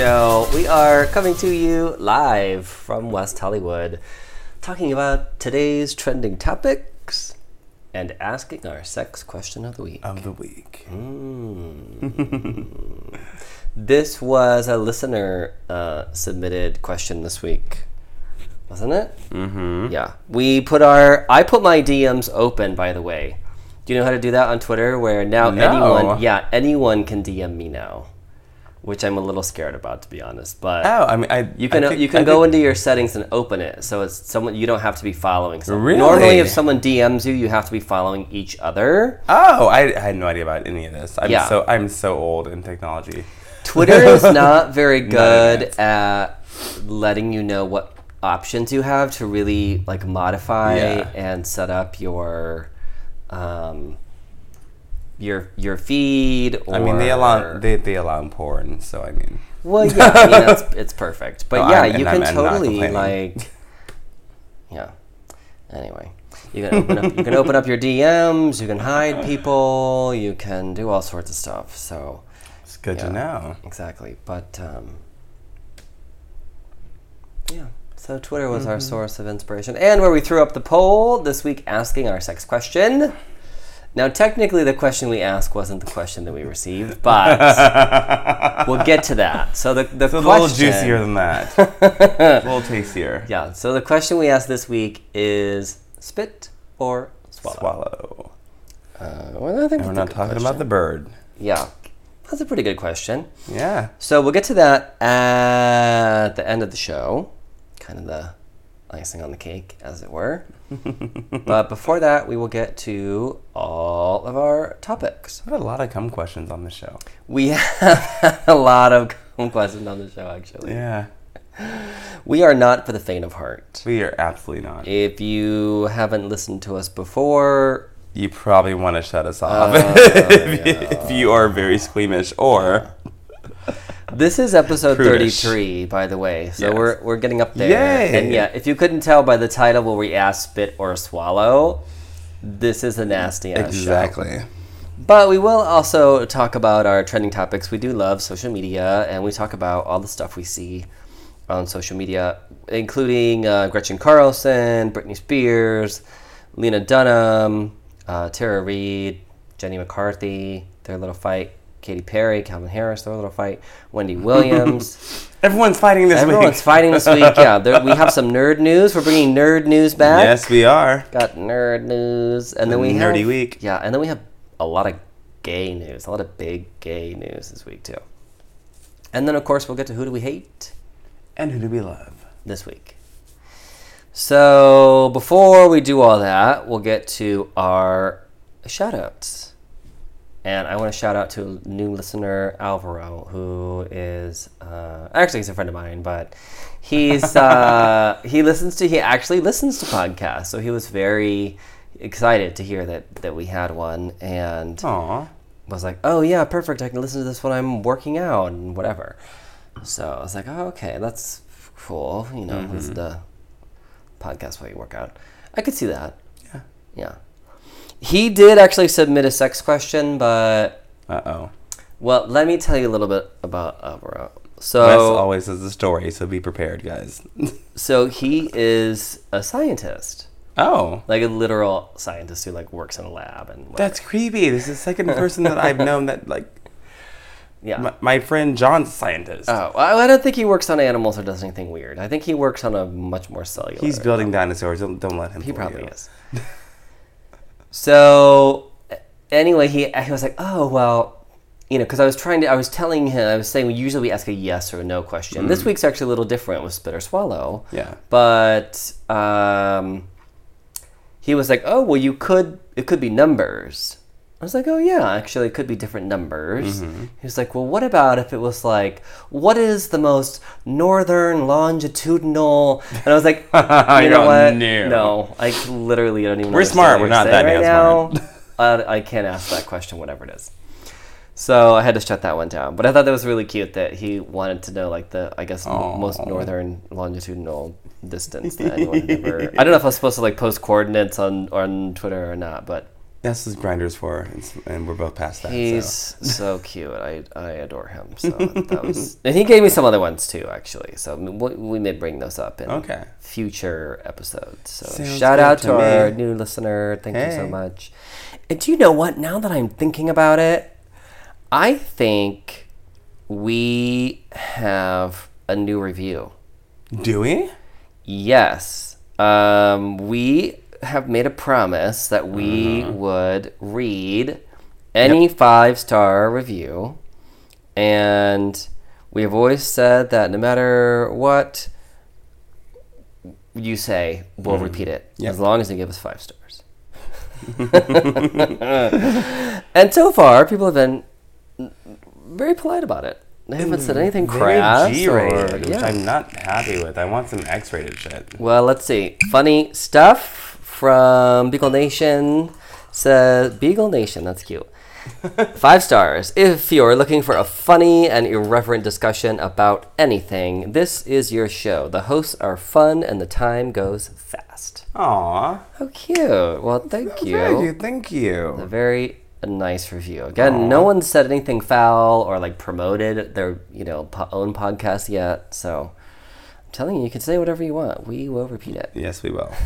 Show. We are coming to you live from West Hollywood, talking about today's trending topics and asking our sex question of the week. of the week. This was a listener uh, submitted question this week, wasn't it? Mm-hmm. Yeah, we put our. I put my DMs open. By the way, do you know how to do that on Twitter? Where now No. anyone, yeah, anyone can DM me now, which I'm a little scared about, to be honest. But Oh, I mean, I you can think- you can I go think- into your settings and open it, so it's someone you don't have to be following. Someone. Really? Normally, if someone DMs you, you have to be following each other. Oh, I, I had no idea about any of this. I'm Yeah. so I'm so old in technology. Twitter is not very good at letting you know what options you have to really like modify Yeah. and set up your um, your your feed. Or, I mean, they allow they, they allow porn, so I mean, Well, yeah, I mean it's, it's perfect, but No, yeah, I'm- you can I'm- I'm totally like, yeah. Anyway, you can open up you can open up your DMs, you can hide people, you can do all sorts of stuff. So it's good Yeah. to know. exactly, but um, yeah. So Twitter was Mm-hmm. our source of inspiration, and where we threw up the poll this week, asking our sex question. Now, technically, the question we asked wasn't the question that we received, but we'll get to that. So the the It's a little juicier than that. a little tastier. Yeah. So the question we asked this week is spit or swallow. Swallow. Uh, well, I think And we're not talking about the bird. Yeah, that's a pretty good question. Yeah. So we'll get to that at the end of the show, kind of the icing on the cake, as it were. but before that, we will get to all of our topics. We have had a lot of cum questions on the show. We have a lot of cum questions on the show, actually. Yeah. We are not for the faint of heart. We are absolutely not. If you haven't listened to us before, You probably want to shut us off Uh, if, you, if you are very squeamish or this is episode Prudish. 33, by the way. So Yes. we're, we're getting up there. Yay. And yeah, if you couldn't tell by the title where we ask spit or swallow, this is a nasty ass show. exactly. But we will also talk about our trending topics. We do love social media, and we talk about all the stuff we see on social media, including uh, Gretchen Carlson, Britney Spears, Lena Dunham, uh, Tara Reid, Jenny McCarthy, their little fight, Katy Perry, Calvin Harris, their little fight, Wendy Williams. Everyone's fighting this Everyone's week. fighting this week. Yeah, there, we have some nerd news. We're bringing nerd news back Yes, we are. got nerd news, and then we nerdy have, week. Yeah, and then we have a lot of gay news, a lot of big gay news this week too. And then of course we'll get to who do we hate And who do we love? this week. So before we do all that, we'll get to our shout outs. And I want to shout out to a new listener, Alvaro, who is uh, actually he's a friend of mine, but he's uh, he listens to he actually listens to podcasts, so he was very excited to hear that that we had one, and Aw. was like, "Oh yeah, perfect! I can listen to this when I'm working out and whatever." So I was like, "Oh okay, that's cool." You know, listen to podcast while you work out. I could see that. Yeah. Yeah. He did actually submit a sex question, but Uh oh. well, let me tell you a little bit about Alvaro. So, Wes always has a story, so be prepared, guys. so he is a scientist, oh. like a literal scientist who like works in a lab and whatever. That's creepy. This is the second person that I've known that, like, yeah. my, my friend John's a scientist. Oh, I I don't think he works on animals or does anything weird. I think he works on a much more cellular. He's building dinosaurs. Don't, don't let him. He probably you. is. so, anyway, he he was like, "Oh well, you know," because I was trying to, I was telling him, I was saying, we usually we ask a yes or a no question. This week's actually a little different with spit or swallow. Yeah. But um, he was like, "Oh well, you could. It could be numbers." I was like, "Oh yeah, actually, it could be different numbers." Mm-hmm. He was like, "Well, what about if it was like, what is the most northern longitudinal?" And I was like, "You know what? "No." No, I literally don't even. We're smart, we're not that right now. uh, I can't ask that question, whatever it is. So I had to shut that one down. But I thought that was really cute that he wanted to know, like the I guess most northern longitudinal distance that anyone ever. I don't know if I was supposed to like post coordinates on on Twitter or not, but That's what Grindr's for, and we're both past that. He's so. so cute. I, I adore him. So that was, and he gave me some other ones too, actually. So we, we may bring those up in Okay. future episodes. So Sounds shout out to to, our new listener. Thank you so much. And do you know what? Now that I'm thinking about it, I think we have a new review. Do we? Yes. Um, we have made a promise that we Mm-hmm. would read any five star review. And we have always said that no matter what you say, we'll repeat it Mm. Yep. as long as you give us five stars. and so far, people have been very polite about it. They haven't said anything crass. G-rated, or, which yeah. I'm not happy with. I want some X-rated shit. Well, let's see. Funny stuff from Beagle Nation says Beagle Nation. That's cute. Five stars. If you're looking for a funny and irreverent discussion about anything, this is your show. The hosts are fun and the time goes fast. Aw. How cute. Well, thank you. Thank you. Thank you. A very nice review. Again, no one said anything foul or like promoted their you know po- own podcast yet. So I'm telling you, you can say whatever you want. We will repeat it. Yes, we will.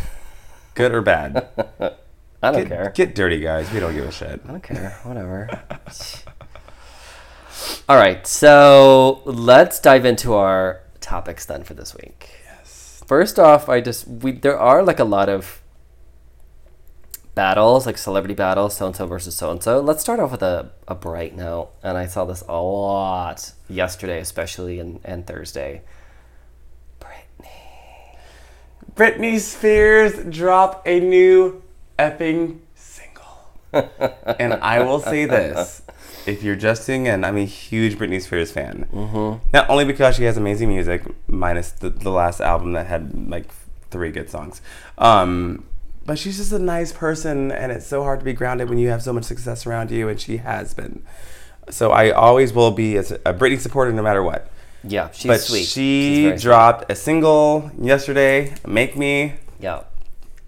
Good or bad? I don't Get, care. get dirty, guys. We don't give a shit. I don't care. Whatever. All right, so let's dive into our topics then for this week. Yes. First off, I just we there are like a lot of battles, like celebrity battles, so and so versus so and so. Let's start off with a, a bright note, and I saw this a lot yesterday, especially and, and Thursday. Britney. Spears drop a new epping single. and I will say this. If you're just tuning in, I'm a huge Britney Spears fan. Mm-hmm. Not only because she has amazing music, minus the, the last album that had like three good songs, um, but she's just a nice person, and it's so hard to be grounded when you have so much success around you, and she has been. So I always will be a, a Britney supporter no matter what. Yeah, she's but sweet. She's she sweet. dropped a single yesterday, "Make Me," Yeah.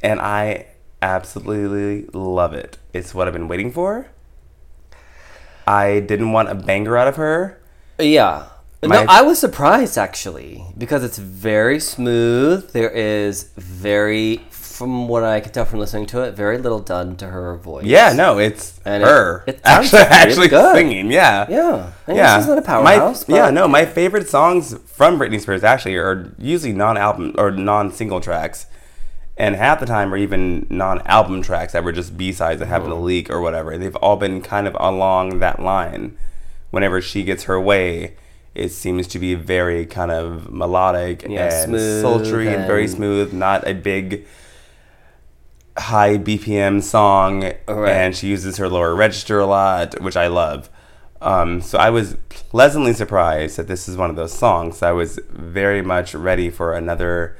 and I absolutely love it. It's what I've been waiting for. I didn't want a banger out of her. Yeah. My- no, I was surprised actually because it's very smooth. There is very, from what I can tell from listening to it, very little done to her voice. Yeah, no, it's And it- her it sounds actually, actually good. singing. Yeah, Yeah. And yeah. She's not a My- powerhouse. yeah, but- no, my favorite songs from Britney Spears actually are usually non-album or non-single tracks, and half the time are even non-album tracks that were just B-sides that happened to mm-hmm. leak or whatever. They've all been kind of along that line. Whenever she gets her way, it seems to be very kind of melodic Yeah, and smooth sultry and, very smooth, not a big high BPM song, Right. and she uses her lower register a lot, which I love. Um, so I was pleasantly surprised that this is one of those songs. I was very much ready for another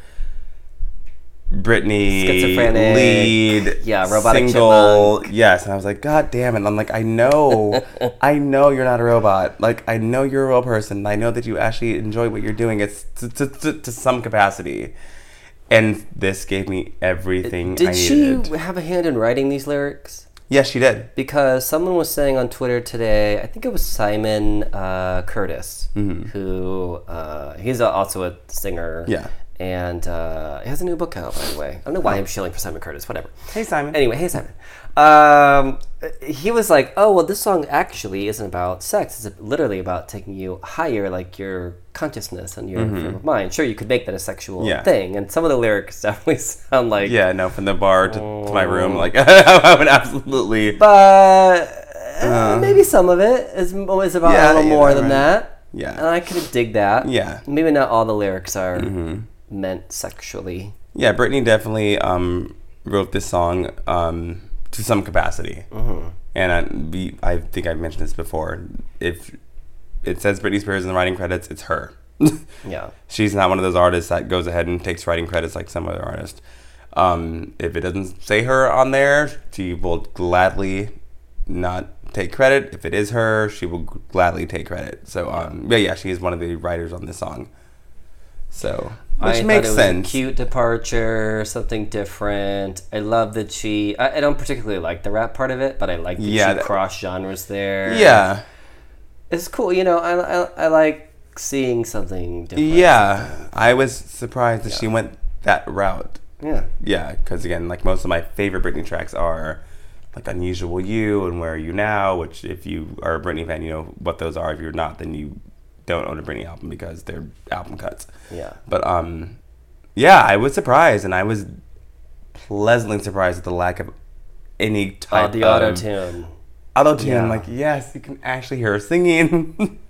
Britney Schizophrenic, lead yeah, robotic single. Yes, and I was like, God damn it! I'm like, I know, I know you're not a robot. Like, I know you're a real person. I know that you actually enjoy what you're doing. It's to, to, to, to some capacity. And this gave me everything I Did she have a hand in writing these lyrics? Yes, she did. Because someone was saying on Twitter today, I think it was Simon uh, Curtis, who uh, he's a, also a singer. Mm-hmm. Yeah. And uh, he has a new book out, by the way. I don't know why I'm shilling for Simon Curtis. Whatever. Hey, Simon. Anyway, hey Simon. Um, he was like, "Oh well, this song actually isn't about sex. It's literally about taking you higher, like your consciousness and your frame of mind. Sure, you could make that a sexual Mm-hmm. Yeah. thing, and some of the lyrics definitely sound like, Yeah, no, from the bar to, to my room, like I would absolutely. but uh, maybe some of it is is about Yeah, a little yeah, more right. than that. Yeah. and I could dig that. Yeah. Mm-hmm. maybe not all the lyrics are meant sexually. Yeah, Britney definitely um, wrote this song um, to some capacity, and I, we, I think I've mentioned this before. If it says Britney Spears in the writing credits, it's her. Yeah, She's not one of those artists that goes ahead and takes writing credits like some other artist. Um, if it doesn't say her on there, she will gladly not take credit. If it is her, she will gladly take credit. So, um, yeah, yeah, she is one of the writers on this song. So, which thought makes sense. A cute departure, something different. I love that she. I, I don't particularly like the rap part of it, but I like that Yeah, she that- crossed genres there. Yeah, it's cool. You know, I, I, I like seeing something different. yeah. I was surprised that she went that route. yeah. Yeah, because again, like most of my favorite Britney tracks are like "Unusual You" and "Where Are You Now," which if you are a Britney fan, you know what those are. If you're not, then you don't own a Britney album because they're album cuts. Yeah. But um, yeah, I was surprised, and I was pleasantly surprised at the lack of any type type the of auto tune. auto tune. Yeah. Like, yes, you can actually hear her singing.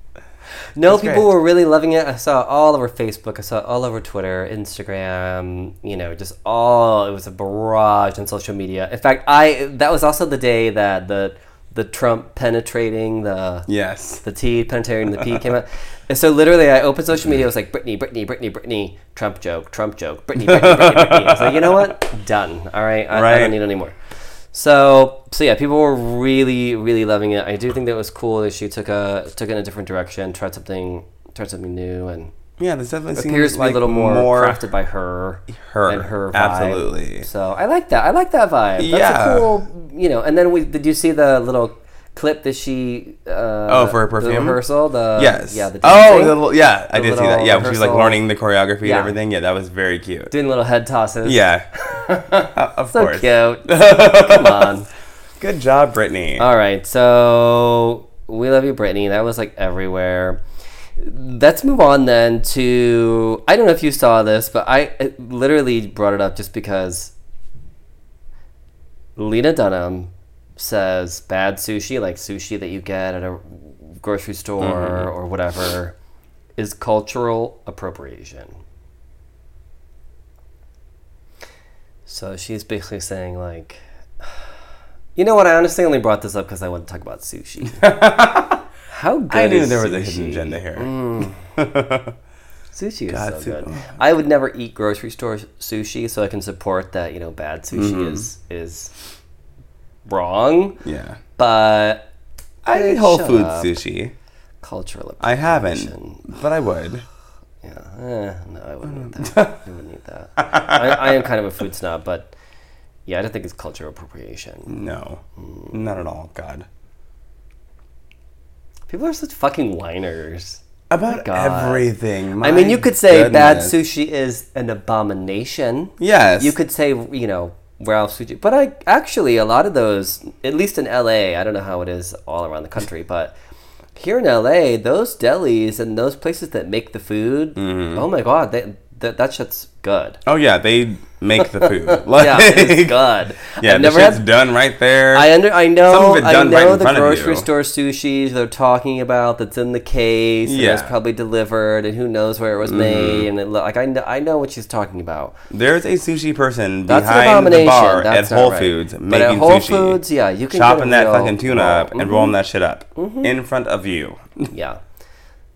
No, That's people great. were really loving it. I saw it all over Facebook. I saw it all over Twitter, Instagram. You know, just all. It was a barrage on social media. In fact, I that was also the day that the the Trump penetrating the yes. the T penetrating the P came out. And so literally, I opened social media. I was like, Britney, Britney, Britney, Britney, Trump joke, Trump joke, Britney, Britney, Britney, Britney. I was like, you know what? Done. All right, I, I don't need any more. So, so yeah, people were really, really loving it. I do think that it was cool that she took a took it in a different direction, tried something, tried something new, and Yeah, this definitely seems appears to like be a little more, more crafted by her, her. and her vibe. Absolutely. So I like that. I like that vibe. That's Yeah. a cool, you know. And then we did you see the little clip that she? Uh, Oh, for her the perfume? rehearsal. The Yes. yeah. The oh, the little, yeah, I The did see that. Yeah, when she was like learning the choreography Yeah. and everything. Yeah, that was very cute. doing little head tosses. Yeah, of so course. cute. Come on. Good job, Britney. All right, so we love you, Britney. That was like everywhere. Let's move on then to I don't know if you saw this, but I literally brought it up just because Lena Dunham says bad sushi, like sushi that you get at a grocery store mm-hmm. or whatever, is cultural appropriation. So she's basically saying like, you know what? I honestly only brought this up because I want to talk about sushi. How good I knew is there was a sushi? hidden agenda here. Sushi is God, so su- good. I would never eat grocery store sushi, so I can support that. You know, bad sushi Mm-hmm. is is wrong, Yeah, but I eat Whole shut Foods up. sushi. cultural. I haven't, but I would. Yeah, eh, no, I wouldn't eat that. I wouldn't eat that. I, I am kind of a food snob, but yeah, I don't think it's cultural appropriation. No, Mm. not at all. God. People are such fucking whiners. About God. everything. I mean, you could say bad sushi is an abomination. Yes. You could say, you know, Ralphs Sushi, but I actually a lot of those, at least in LA, I don't know how it is all around the country, but here in LA, those delis and those places that make the food, Mm-hmm. oh my god, they, that that shit's good. Oh yeah, they make the food. Like, yeah, it's good. Yeah, I've the never shit's had. done right there. I under I know Some of it I done know right the grocery store sushi they're talking about that's in the case and it's probably delivered and who knows where it was Mm-hmm. made and it, like I know, I know what she's talking about. There's a sushi person That's behind the bar That's at Whole right. Foods But making at Whole sushi. Foods, yeah, you can chopping that fucking tuna roll. up and rolling that shit up Mm-hmm. in front of you. Yeah.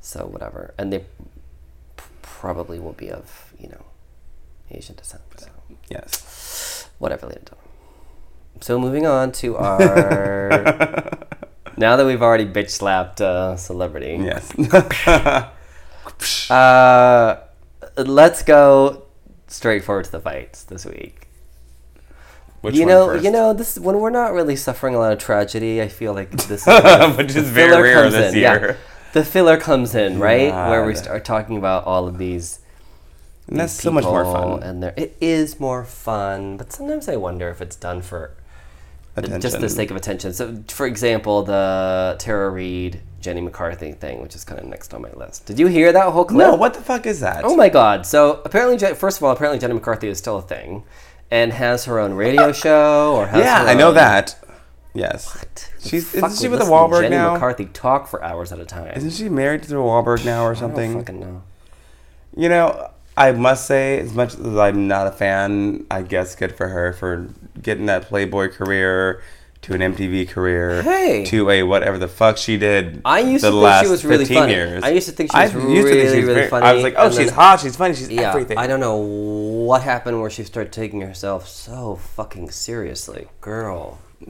So whatever, and they probably will be of you know Asian descent. So Yes. whatever, Dunham. So moving on to our. now that we've already bitch slapped uh, celebrity, Yes. uh, let's go straight forward to the fights this week. Which you know, first? you know, this when we're not really suffering a lot of tragedy. I feel like this, Which is very rare this in, yeah. The filler comes in, right, where we start talking about all of these. And that's so much more fun. and there it is more fun. But sometimes I wonder if it's done for just the sake of attention. So, for example, the Tara Reid, Jenny McCarthy thing, which is kind of next on my list. Did you hear that whole clip? No, what the fuck is that? Oh my god! So apparently, first of all, apparently Jenny McCarthy is still a thing, and has her own radio show or has yeah, I know own- that. Yes. Who She's isn't she with the Wahlberg Jenny now? McCarthy talk for hours at a time. Isn't she married to the Wahlberg now or something? I don't fucking know. You know, I must say, as much as I'm not a fan, I guess good for her for getting that Playboy career to an MTV career Hey. to a whatever the fuck she did. I used the to think she was really 15 funny. Years. I used to think she was really, she was really funny, I was like, oh, and she's then- hot, she's funny, she's Yeah, everything. I don't know what happened where she started taking herself so fucking seriously, girl.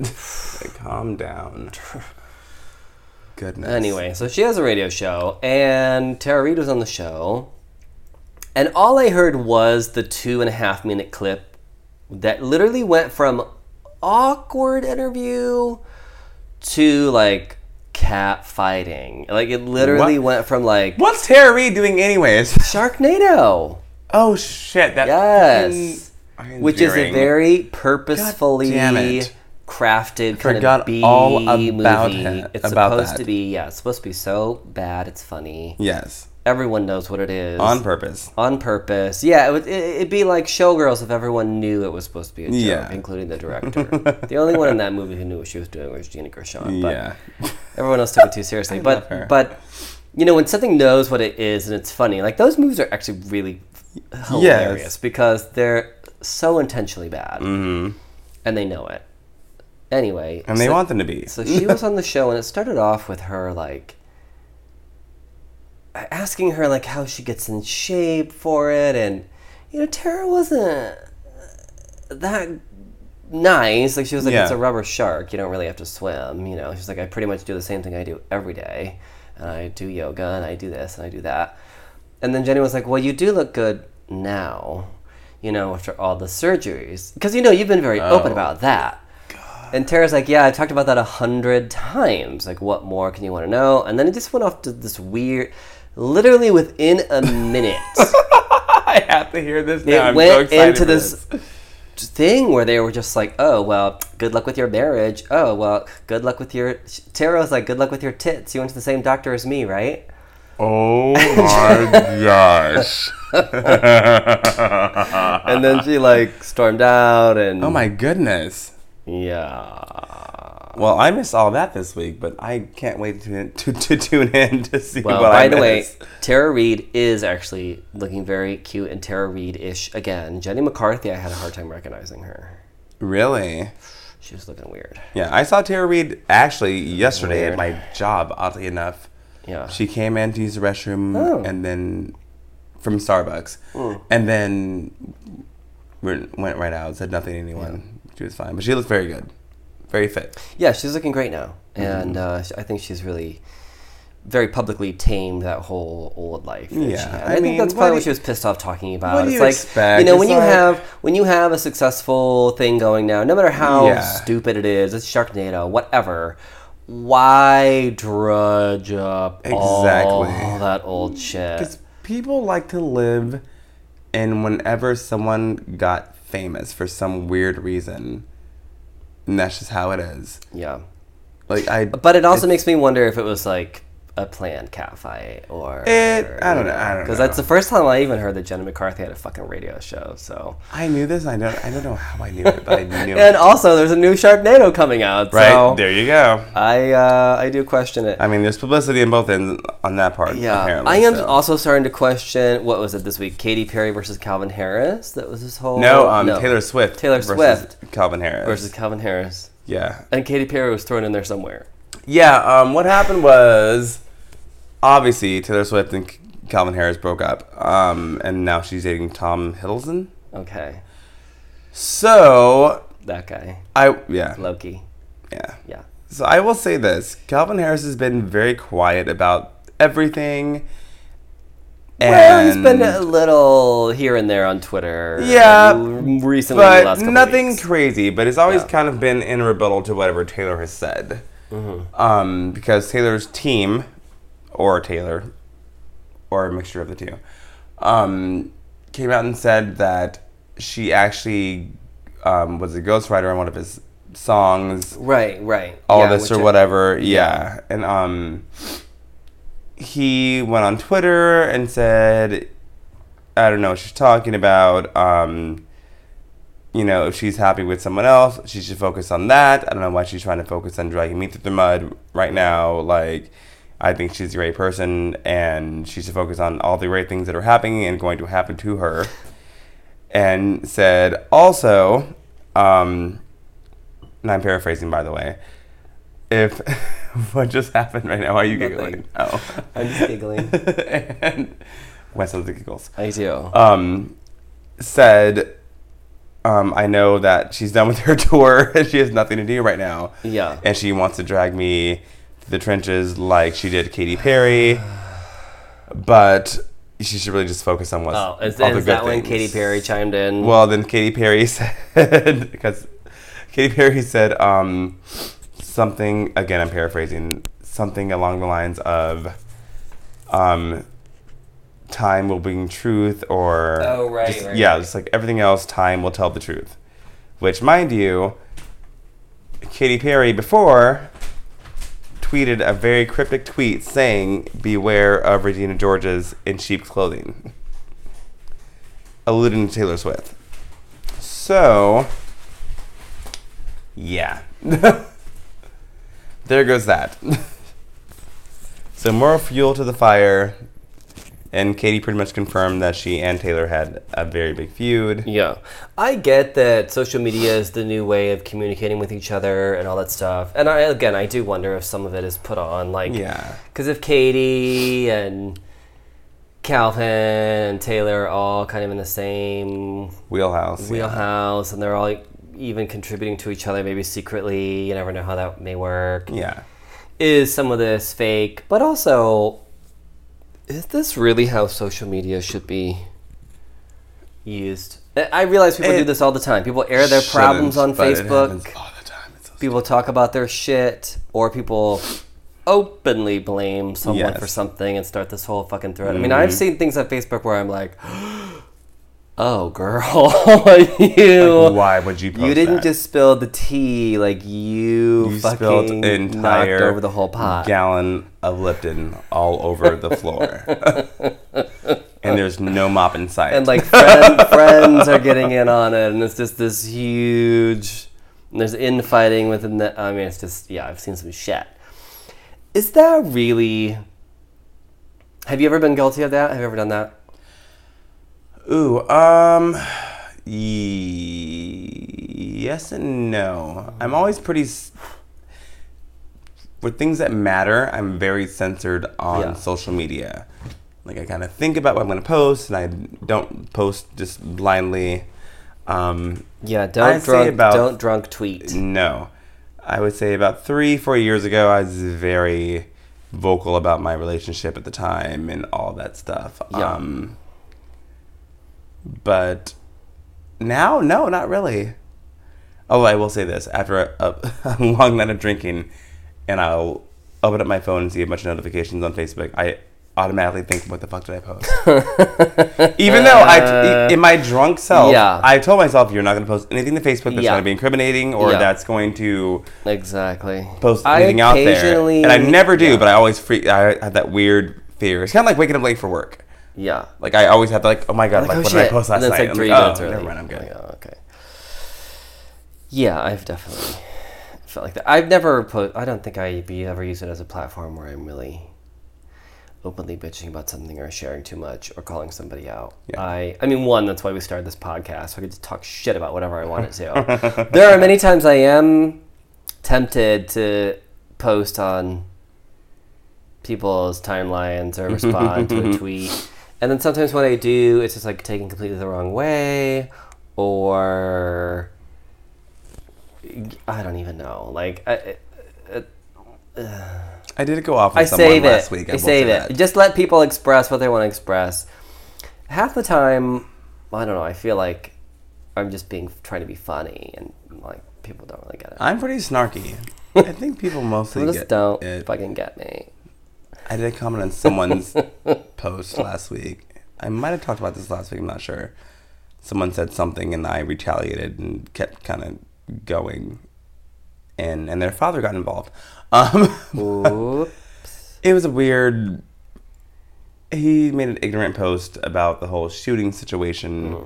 Like, calm down. Goodness. Anyway, so she has a radio show, and Tara Reid was on the show, And all I heard was the two and a half minute clip that literally went from awkward interview to like cat fighting. Like it literally What? went from like What's Tara Reid doing anyways? Sharknado. Oh shit! That Yes. Which is a very purposefully. Crafted kind Forgot of B all about movie. it- it's about supposed that. to be yeah, it's supposed to be so bad it's funny. yes Everyone knows what it is. on purpose. on purpose. Yeah, it would it, it'd be like Showgirls if everyone knew it was supposed to be a joke, Yeah. including the director. the only one in that movie who knew what she was doing was Gina Gershon. But Yeah, everyone else took it too seriously. But but you know when something knows what it is and it's funny, like those movies are actually really hilarious because they're so intentionally bad hmm and they know it. Anyway, and they so- want them to be. so she was on the show, and it started off with her like asking her like how she gets in shape for it, and you know Tara wasn't uh, that nice. Like she was like, Yeah. "It's a rubber shark. You don't really have to swim." You know, she's like, "I pretty much do the same thing I do every day, and I do yoga, and I do this, and I do that." And then Jenny was like, "Well, you do look good now." You know, after all the surgeries, because you know you've been very open Oh. about that. And Tara's like, yeah, I talked about that a hundred times. Like, what more can you want to know? And then it just went off to this weird, literally within a minute, I have to hear this now. it I'm so went excited into for this thing where they were just like, oh, well, good luck with your marriage. Oh, well, good luck with your. Tara was like, good luck with your tits. You went to the same doctor as me, right? Oh my gosh! And then she like stormed out and. oh my goodness. Yeah. Well, I missed all that this week, but I can't wait to to, to tune in to see Well, what by I the way. Tara Reid is actually looking very cute and Tara Reid-ish again. Jenny McCarthy, I had a hard time recognizing her. Really? She was looking weird. Yeah, I saw Tara Reid actually yesterday Weird. at my job. Oddly enough, Yeah. she came in to use the restroom Oh. and then from Starbucks, Mm. and then went went right out. Said nothing to anyone. She was fine, but she looks very good, very fit. yeah, she's looking great now, Mm-hmm. and uh, I think she's really very publicly tamed that whole old life. Yeah. I I, think mean, that's probably do what she was pissed off talking about. what do it's you like expect? you know when It's you like- have when you have a successful thing going now, no matter how Yeah. stupid it is, it's Sharknado, whatever. Why drudge up Exactly. all that old shit? Because people like to live, and whenever someone got famous for some weird reason, and that's just how it is. Yeah. Like I, But it also makes me wonder if it was like a planned cat fight or. It- I don't know, I don't Because that's the first time I even heard that Jenna McCarthy had a fucking radio show. So. I knew this. I don't. I don't know how I knew it, but I knew it. And it. also, there's a new Sharknado coming out. Right So there, you go. I uh, I do question it. I mean, there's publicity in both ends on that part. yeah, I am so. also starting to question what was it this week? Katy Perry versus Calvin Harris. That was this whole No, um, Taylor Swift. Taylor versus Swift Calvin Harris. versus Calvin Harris, yeah, and Katy Perry was thrown in there somewhere. yeah. Um, what happened was, obviously Taylor Swift and Calvin Harris broke up. Um, and now she's dating Tom Hiddleston. Okay, So that guy I yeah Loki. yeah. Yeah. So I will say this: Calvin Harris has been very quiet about everything. Well, he's been a little here and there on Twitter. Yeah, um, recently, but nothing weeks. crazy. But it's always Yeah. kind of been in rebuttal to whatever Taylor has said, Mm-hmm. um, because Taylor's team, or Taylor, or a mixture of the two, um, came out and said that she actually um, was a ghostwriter on one of his songs Right, right. all Yeah, this or I- whatever. Yeah. And um he went on Twitter and said I don't know what she's talking about. Um you know, if she's happy with someone else, she should focus on that. I don't know why she's trying to focus on dragging me through the mud right now. Like, I think she's a great person and she should focus on all the great things that are happening and going to happen to her. And said also, um, and I'm paraphrasing by the way, if what just happened right now, why are you giggling? Oh. I'm just giggling. and Wes has the giggles I do. um, said, um, I know that she's done with her tour and she has nothing to do right now. Yeah. And she wants to drag me the trenches like she did Katy Perry. But she should really just focus on what's Oh, is, all the is good that when. Katy Perry chimed in? Well, then Katy Perry said because Katy Perry said um, something again. I'm paraphrasing something along the lines of um, time will bring truth, or Oh, right, just- right, yeah, right. just like everything else, time will tell the truth. Which, mind you, Katy Perry before tweeted a very cryptic tweet saying, "Beware of Regina George's in sheep's clothing," alluding to Taylor Swift. So, yeah, there goes that. so more fuel to the fire, and Katy pretty much confirmed that she and Taylor had a very big feud. Yeah. I get that social media is the new way of communicating with each other and all that stuff. And I again, I do wonder if some of it is put on like Yeah. cuz if Katy and Calvin and Taylor are all kind of in the same Wheelhouse. yeah. wheelhouse and they're all like, even contributing to each other maybe secretly, you never know how that may work. Yeah. Is some of this fake? But also is this really how social media should be used? I- realize people do this all the time. People air their problems on it Facebook. all the time. It's so People talk about their shit, or people openly blame someone Yes. Mm-hmm. for something and start this whole fucking thread. I mean, I've seen things on Facebook where I'm like, "Oh, girl, you Like, why would you you didn't that? just spill the tea, like you, You fucking spilled entire knocked over the whole pot." gallon of Lipton all over the floor, and there's no mop in sight. and like friend, friends are getting in on it, and it's just this huge. And there's infighting within the. I mean, it's just yeah. I've seen some shit. Is that really? Have you ever been guilty of that? Have you ever done that? Ooh, um, ye- yes and no. I'm always pretty. s- For things that matter, I'm very censored on Yeah. social media. Like I kind of think about what I'm going to post, and I don't post just blindly. Um, Yeah, don't say drunk, about- don't drunk tweet. No. I would say about three, four years ago, I was very vocal about my relationship at the time and all that stuff. Yeah. Um, but now, no, not really. Oh, I will say this: after a, a, long night of drinking, and I'll open up my phone and see a bunch of notifications on Facebook, I automatically think, "What the fuck did I post?" Even though I, uh, in my drunk self, Yeah. I told myself, "You're not going to post anything to Facebook that's Yeah. going to be incriminating or Yeah. that's going to Exactly. post anything out there." And I never do, but I always freak. I have that weird fear. It's kind of like waking up late for work. Yeah. Like I always have to like, "Oh my god, like, oh what shit. did I post last and then night?" it's like I'm three oh, minutes early. Never mind, I'm good. Like, oh, okay. Yeah, I've definitely felt like that. I've never put. I don't think I be ever use it as a platform where I'm really openly bitching about something or sharing too much or calling somebody out. Yeah. I. I mean, one. That's why we started this podcast. So I could just talk shit about whatever I wanted to. there are many times I am tempted to post on people's timelines or respond to a tweet. And then sometimes when I do, it's just like taken completely the wrong way, or I don't even know. Like I, uh, I did it go off with I someone save last it. week. I will save it. that. Just let people express what they want to express. Half the time, I don't know. I feel like I'm just being trying to be funny, and like people don't really get it. I'm pretty snarky. I think people mostly just don't it. fucking get me. I did a comment on someone's post last week. I might have talked about this last week. I'm not sure. Someone said something, and I retaliated and kept kind of going, and and their father got involved. Um, Oops. it was a weird. He made an ignorant post about the whole shooting situation.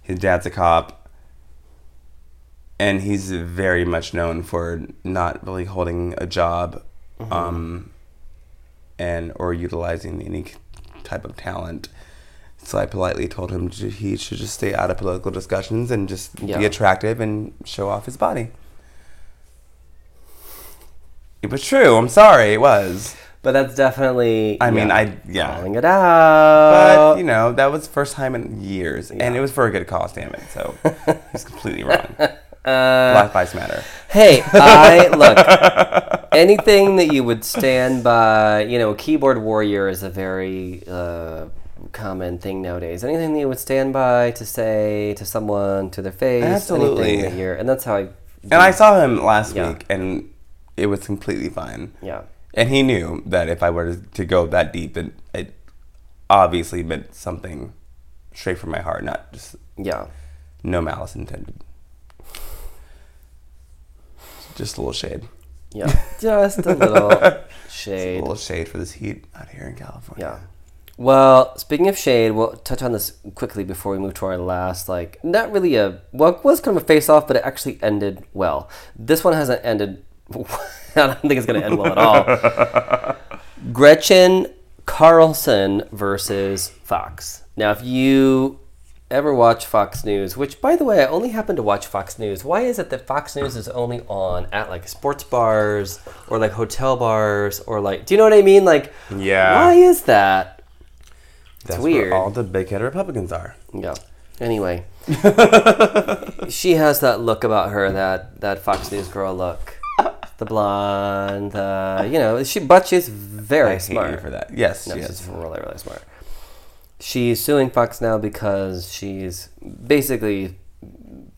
His dad's a cop, and he's very much known for not really holding a job, um, and or utilizing any type of talent. So I politely told him he should just stay out of political discussions and just Yeah. be attractive and show off his body. It was true. I'm sorry. It was. But that's definitely. I mean, yeah, I yeah. calling it out. But you know, that was first time in years, and it was for a good cause. Damn it! So he's completely wrong. Uh, Black Lives Matter. Hey, I look. Anything that you would stand by, you know, keyboard warrior is a very uh, common thing nowadays. Anything that you would stand by to say to someone to their face, Absolutely. anything that you're, and that's how I. And I saw him last Yeah. week, and it was completely fine. Yeah, And he knew that if I were to go that deep, then it obviously meant something straight from my heart, not just yeah, no malice intended. Just a little shade. Yeah. Just a little shade. A little shade for this heat out here in California. Yeah. Well, speaking of shade, we'll touch on this quickly before we move to our last, like, not really a, well, it was kind of a face off, but it actually ended well. This one hasn't ended, I don't think it's going to end well at all. Gretchen Carlson versus Fox. Now, if you ever watch Fox News, which, by the way, I only happen to watch Fox News, why is it that Fox News is only on at, like, sports bars or, like, hotel bars or, like, do you know what I mean? Like, Yeah. why is that? That's weird. where all the big headed Republicans are. Yeah. Anyway, she has that look about her that that Fox News girl look, the blonde, uh, you know. She but she's very I smart for that. Yes, No, yes. she's really really smart. She's suing Fox now because she's basically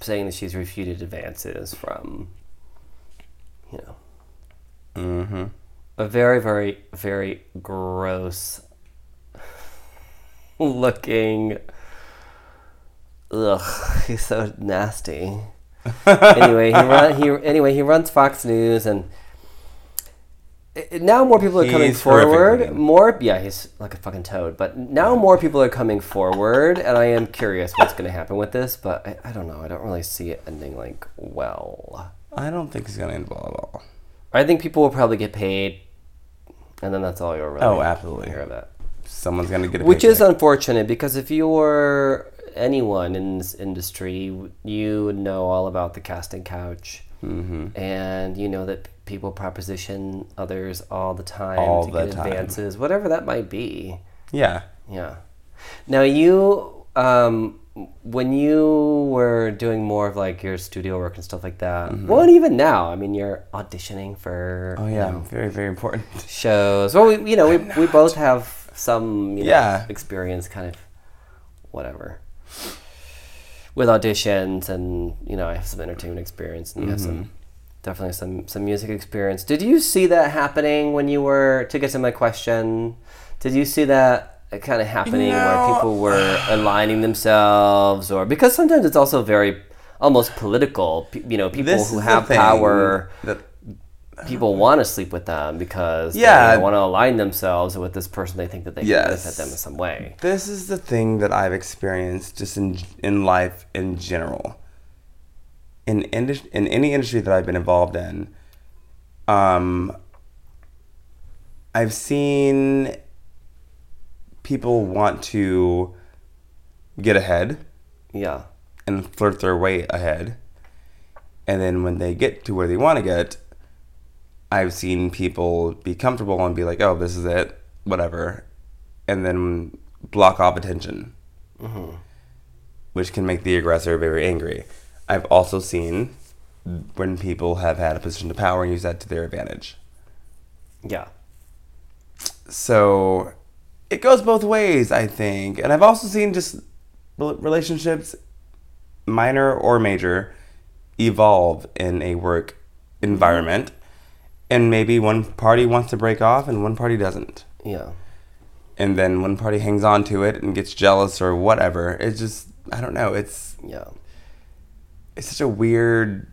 saying that she's refuted advances from, you know, Mm-hmm. a very very very gross looking ugh he's so nasty anyway he run he anyway he runs fox news and Uh, now more people are coming He's forward. More yeah he's like a fucking toad. But now more people are coming forward and i am curious what's going to happen with this but I, I don't know. I don't really see it ending like well. I don't think he's gonna end well at all. i think people will probably get paid and then that's all you'll really Oh, absolutely. hear of it Someone's gonna get a which is unfortunate because if you're anyone in this industry, you know all about the casting couch, Mhm. and you know that people proposition others all the time All to the get time. advances, whatever that might be. yeah. Yeah. Now you, um, when you were doing more of like your studio work and stuff like that, well, and even now, I mean, you're auditioning for Mm-hmm. Oh you yeah, know, very very important. shows. Well, we, you know, we, we both have some you know, Yeah. experience, kind of whatever, with auditions, and you know, I have some entertainment experience, and you have some Mm-hmm. definitely some some music experience. Did you see that happening when you were to get to my question? Did you see that? Kind of happening where people were aligning themselves, or because sometimes it's also very almost political. You know, people who have power that people want to sleep with them because Yeah. they want to align themselves with this person they think that they can Yes. benefit them in some way. This is the thing that I've experienced just in in life in general. In indus- in any industry that I've been involved in, um, I've seen people want to get ahead Yeah, and flirt their way ahead. And then when they get to where they want to get, I've seen people be comfortable and be like, oh, this is it, whatever. And then block off attention, mm-hmm. which can make the aggressor very angry. I've also seen when people have had a position of power and use that to their advantage. yeah, So it goes both ways, I think. And I've also seen just relationships, minor or major, evolve in a work mm-hmm. environment. And maybe one party wants to break off and one party doesn't. yeah, And then one party hangs on to it and gets jealous or whatever. It's just, I don't know. It's yeah, it's such a weird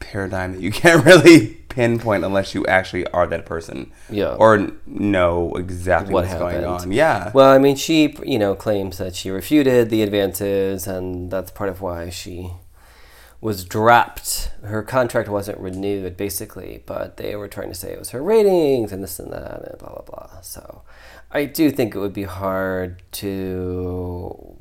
paradigm that you can't really pinpoint unless you actually are that person. Yeah. Or know exactly What what's going happened. on. Yeah. Well, I mean, she you know claims that she refuted the advances, and that's part of why she was dropped. Her contract wasn't renewed, basically, but they were trying to say it was her ratings and this and that and blah blah blah. So, I do think it would be hard to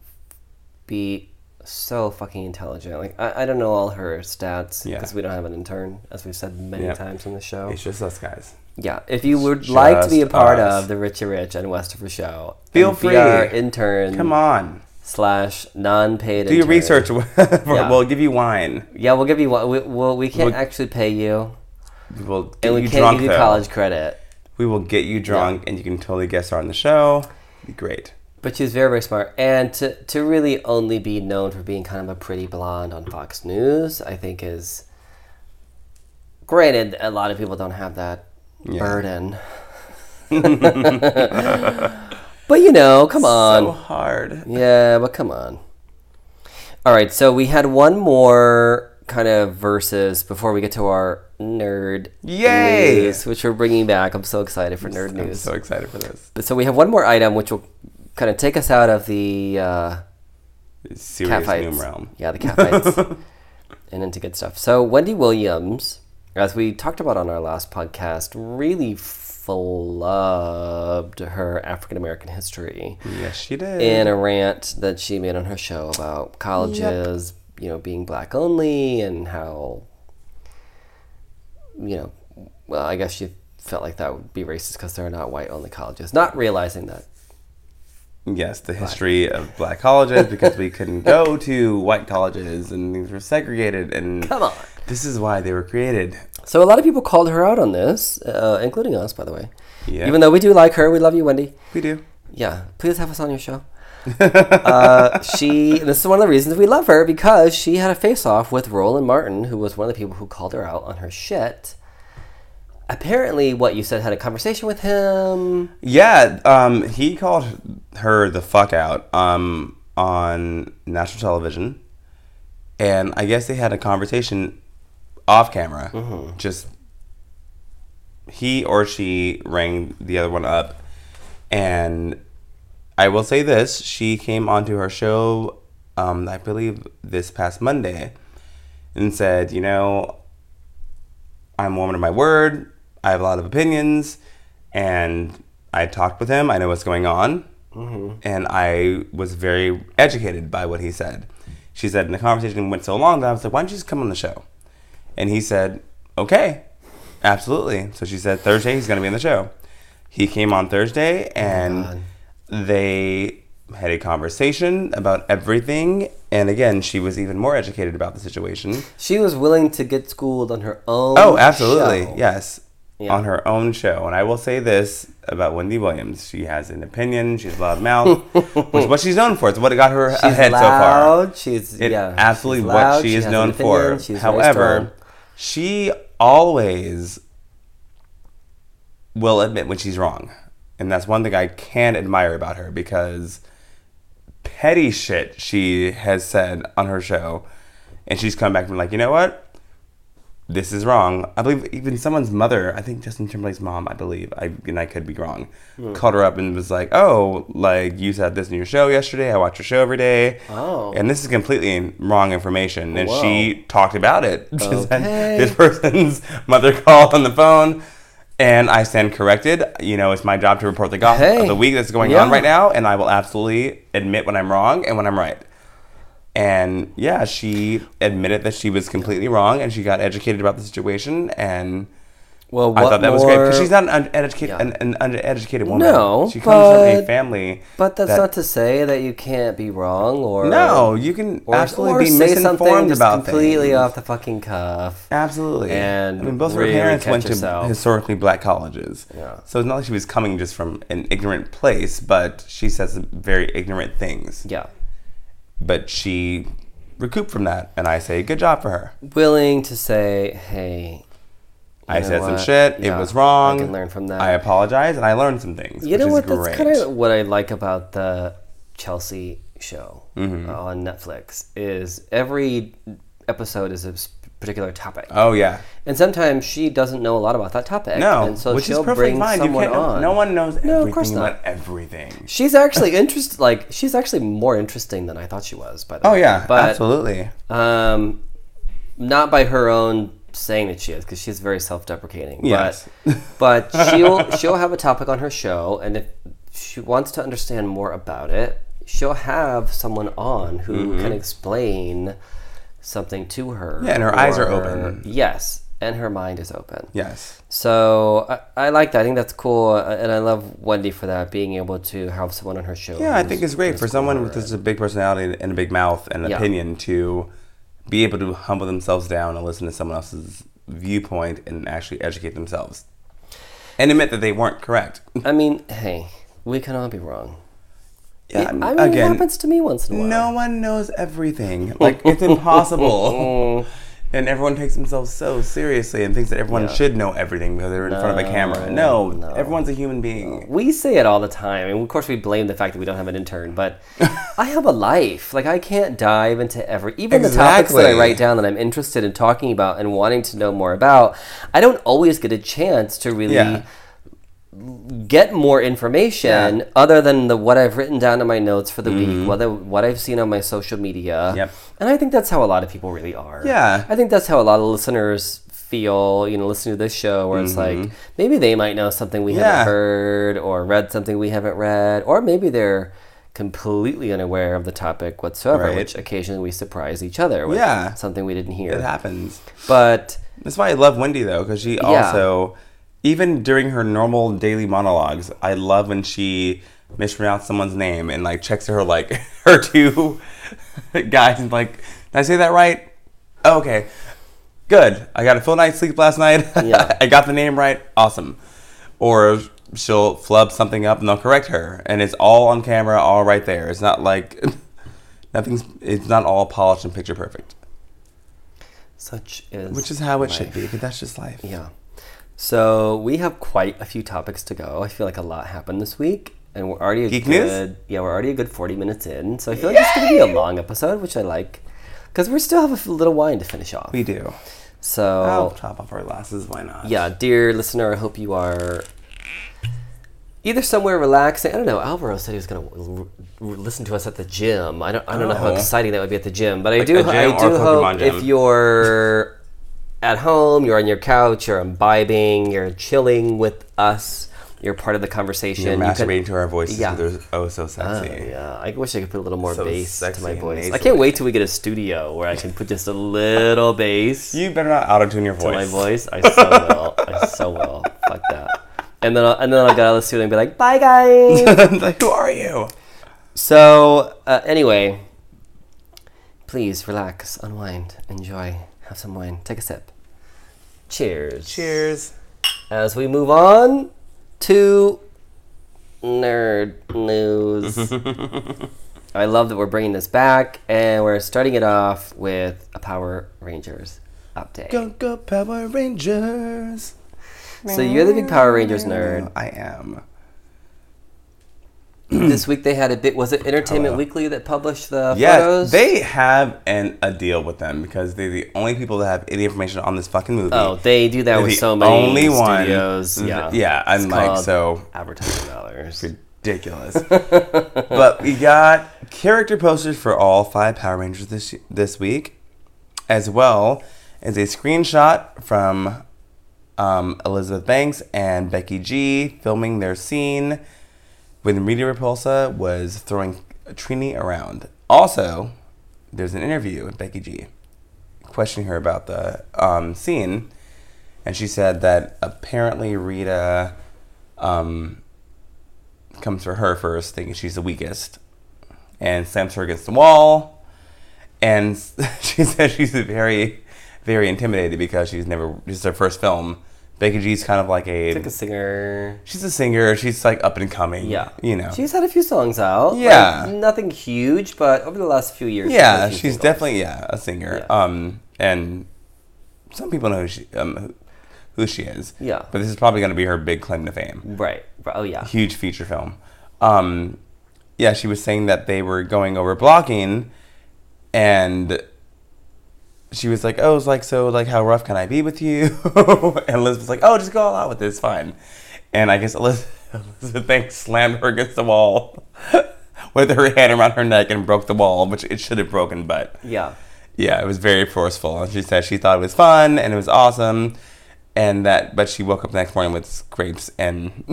be so fucking intelligent. Like I, I don't know all her stats Yeah. because we don't have an intern, as we've said many Yeah. times on the show. It's just us guys. Yeah, if you would like to be a part us. of the Richie Rich and Westover show, Feel free. Be our intern. Come on. Slash non-paid. Do your intern. research. Yeah. We'll give you wine. Yeah, we'll give you. We, well, we can't We'll- actually pay you, We will get and we you can't drunk. give you though. college credit. We will get you drunk, and you can totally guest on the show. Be great. But she's very, very smart. And to, to really only be known for being kind of a pretty blonde on Fox News, I think is. Granted, a lot of people don't have that Yeah. burden. but you know, come on. So hard. Yeah, but come on. All right, so we had one more kind of verses before we get to our nerd Yay! news, which we're bringing back. I'm so excited for nerd news. I'm so excited for this. But so we have one more item which will kind of take us out of the uh, Serious cat. Noom realm. Yeah, the cat fights. and into good stuff. So Wendy Williams, as we talked about on our last podcast, really flubbed her African American history Yes, she did. in a rant that she made on her show about colleges, you know, being black only and how, you know, well, I guess she felt like that would be racist because they're not white only colleges, not realizing that. Yes, the history of black colleges because we couldn't go to white colleges and things were segregated and Come on. this is why they were created. So a lot of people called her out on this, uh, including us, by the way. Yeah. Even though we do like her, we love you, Wendy. We do. Yeah, please have us on your show. uh, she. This is one of the reasons we love her because she had a face-off with Roland Martin, who was one of the people who called her out on her shit. Apparently, what you said had a conversation with him. Yeah, um, he called her the fuck out um, on national television, and I guess they had a conversation off camera. Just he or she rang the other one up, and I will say this: she came onto her show, um, I believe this past Monday, and said, you know, I'm a woman of my word. I have a lot of opinions, and I talked with him. I know what's going on, and I was very educated by what he said. She said, and the conversation went so long that I was like, "Why don't you just come on the show?" And he said, "Okay, absolutely." So she said, "Thursday he's going to be in the show." He came on Thursday, and oh, God. they had a conversation about everything. And again, she was even more educated about the situation. She was willing to get schooled on her own. Oh, absolutely. show. Yes. Yeah. On her own show. And I will say this about Wendy Williams. She has an opinion. She's loud mouth, which is what she's known for. It's what got her She's ahead so far. loud. She's It yeah. absolutely she's what loud, she is known for. However. She always will admit when she's wrong. And that's one thing I can admire about her because petty shit she has said on her show and she's come back and been like, you know what? This is wrong. I believe even someone's mother, I think Justin Timberlake's mom, I believe, I and I could be wrong, Hmm. called her up and was like, "Oh, like you said this in your show yesterday. I watch your show every day, Oh. and this is completely wrong information." And Whoa. she talked about it. Okay. this person's mother called on the phone, and I stand corrected. You know, it's my job to report the gossip Hey. of the week that's going Yeah. on right now, and I will absolutely admit when I'm wrong and when I'm right. And yeah, she admitted that she was completely wrong, and she got educated about the situation. And Well, I thought that was great because she's not an uneducated, Yeah. an, an undereducated woman. No, she comes from a family. But that's that- not to say that you can't be wrong or No, you can or, absolutely or be say something misinformed just about completely things. off the fucking cuff. Absolutely. and I mean, both really her parents went to yourself. historically black colleges. Yeah. So it's not like she was coming just from an ignorant place, but she says some very ignorant things. Yeah, But she recouped from that, and I say, good job for her. willing to say, "Hey, I said some shit. Yeah, it was wrong. I can learn from that." I apologize, and I learned some things. you know what? That's kind of what I like about the Chelsea show Mm-hmm. on Netflix. Is every episode is a particular topic, Oh yeah. and sometimes she doesn't know a lot about that topic. No, and so which is she'll perfectly bring fine. You someone can't, on. no one knows No, of course not. about everything. She's actually interested. Like she's actually more interesting than I thought she was. By the Oh way. yeah, but absolutely. um, not by her own saying that she is, because she's very self-deprecating. Yes. But, but she'll she'll have a topic on her show, and if she wants to understand more about it, she'll have someone on who can explain something to her. Yeah, and her eyes are open. Yes, and her mind is open. Yes. So I, I like that. I think that's cool, uh, and I love Wendy for that, being able to have someone on her show. Yeah, I think it's great for someone with with such a big personality and a big mouth and an Yeah. opinion to be able to humble themselves down and listen to someone else's viewpoint and actually educate themselves and admit that they weren't correct. I mean, hey, we can all be wrong. Yeah, It- I mean, again, it happens to me once in a while. no one knows everything. Like it's impossible. Mm. and everyone takes themselves so seriously and thinks that everyone Yeah. should know everything because they're in front of a camera. No, no. everyone's a human being. We say it all the time, and of course we blame the fact that we don't have an intern. But I have a life. Like I can't dive into every, even the topics that I write down that I'm interested in talking about and wanting to know more about. I don't always get a chance to really Yeah. Get more information Yeah. other than the what I've written down in my notes for the week, whether what I've seen on my social media. Mm-hmm. Yep. And I think that's how a lot of people really are. Yeah. I think that's how a lot of listeners feel, you know, listening to this show where it's like maybe they might know something we Mm-hmm. Yeah. haven't heard or read something we haven't read, or maybe they're completely unaware of the topic whatsoever, Right. which occasionally we surprise each other with Yeah. something we didn't hear. It happens. But That's why I love Wendy though, because she also, even during her normal daily monologues, I love when she mispronounced someone's name and like checks her like her two guys and like, did I say that right? Oh, okay, good. I got a full night's sleep last night. Yeah. I got the name right. Awesome. Or she'll flub something up and they'll correct her, and it's all on camera, all right there. It's not like nothing's. It's not all polished and picture perfect, such is which is how it should be. Because that's just life. Yeah. So we have quite a few topics to go. I feel like a lot happened this week, and we're already a Geek news? good. Yeah, we're already a good forty minutes in. So I feel like it's going to be a long episode, which I like, because we still have a little wine to finish off. We do. So I'll top off our glasses. Why not? yeah, dear listener, I hope you are either somewhere relaxing. I don't know. Alvaro said he was going to listen to us at the gym. I don't. I don't know how Oh. exciting that would be at the gym, but I Like do. I do hope Pokemon gym? if you're at home, you're on your couch, you're imbibing, you're chilling with us. You're part of the conversation. You're You could- to our voices. Yeah. They're oh so Oh, sexy. yeah, I wish I could put a little more So bass to my voice. I can't wait till we get a studio where I can put just a little bass You better not auto tune your voice. to my voice. voice. I so will. I so will. Fuck that. And then, I'll, and then I'll get out of the studio and be like, "Bye, guys." like, who are you? so, uh, anyway, please relax, unwind, enjoy, have some wine, take a sip. Cheers. Cheers. As we move on to nerd news. I love that we're bringing this back, and we're starting it off with a Power Rangers update. Go go Power Rangers. So you're the big Power Rangers nerd. I am. this week they had a bit. Was it Entertainment Hello. Weekly that published the Yes, photos? they have an a deal with them because they're the only people that have any information on this fucking movie. Oh, they do that They're with so many only one. studios. th- Yeah, yeah, I'm It's like, so- advertising dollars. ridiculous. but we got character posters for all five Power Rangers this this week, as well as a screenshot from um, Elizabeth Banks and Becky G filming their scene when Rita Repulsa was throwing Trini around. Also, there's an interview with Becky G questioning her about the um, scene, and she said that apparently Rita um, comes for her first, thinking she's the weakest, and slams her against the wall. And she says she's very, very intimidated because she's never. This is her first film. Becky G's kind of like a. It's like a singer. she's a singer. She's like up and coming. Yeah, You know. she's had a few songs out. like, Yeah. nothing huge, but over the last few years, yeah, she's singles. definitely yeah a singer. Yeah. Um, and some people know who she um who, she is. Yeah. But this is probably going to be her big claim to fame. right. right. Oh yeah, huge feature film. Um, yeah, she was saying that they were going over blocking, and she was like, "Oh, it's like so, like how rough can I be with you?" and Elizabeth was like, "Oh, just go all out with this, it's fine." And I guess Elizabeth, Elizabeth Banks slammed her against the wall with her hand around her neck and broke the wall, which it should have broken, but yeah. yeah, it was very forceful. And she said she thought it was fun and it was awesome. And that, but she woke up the next morning with scrapes and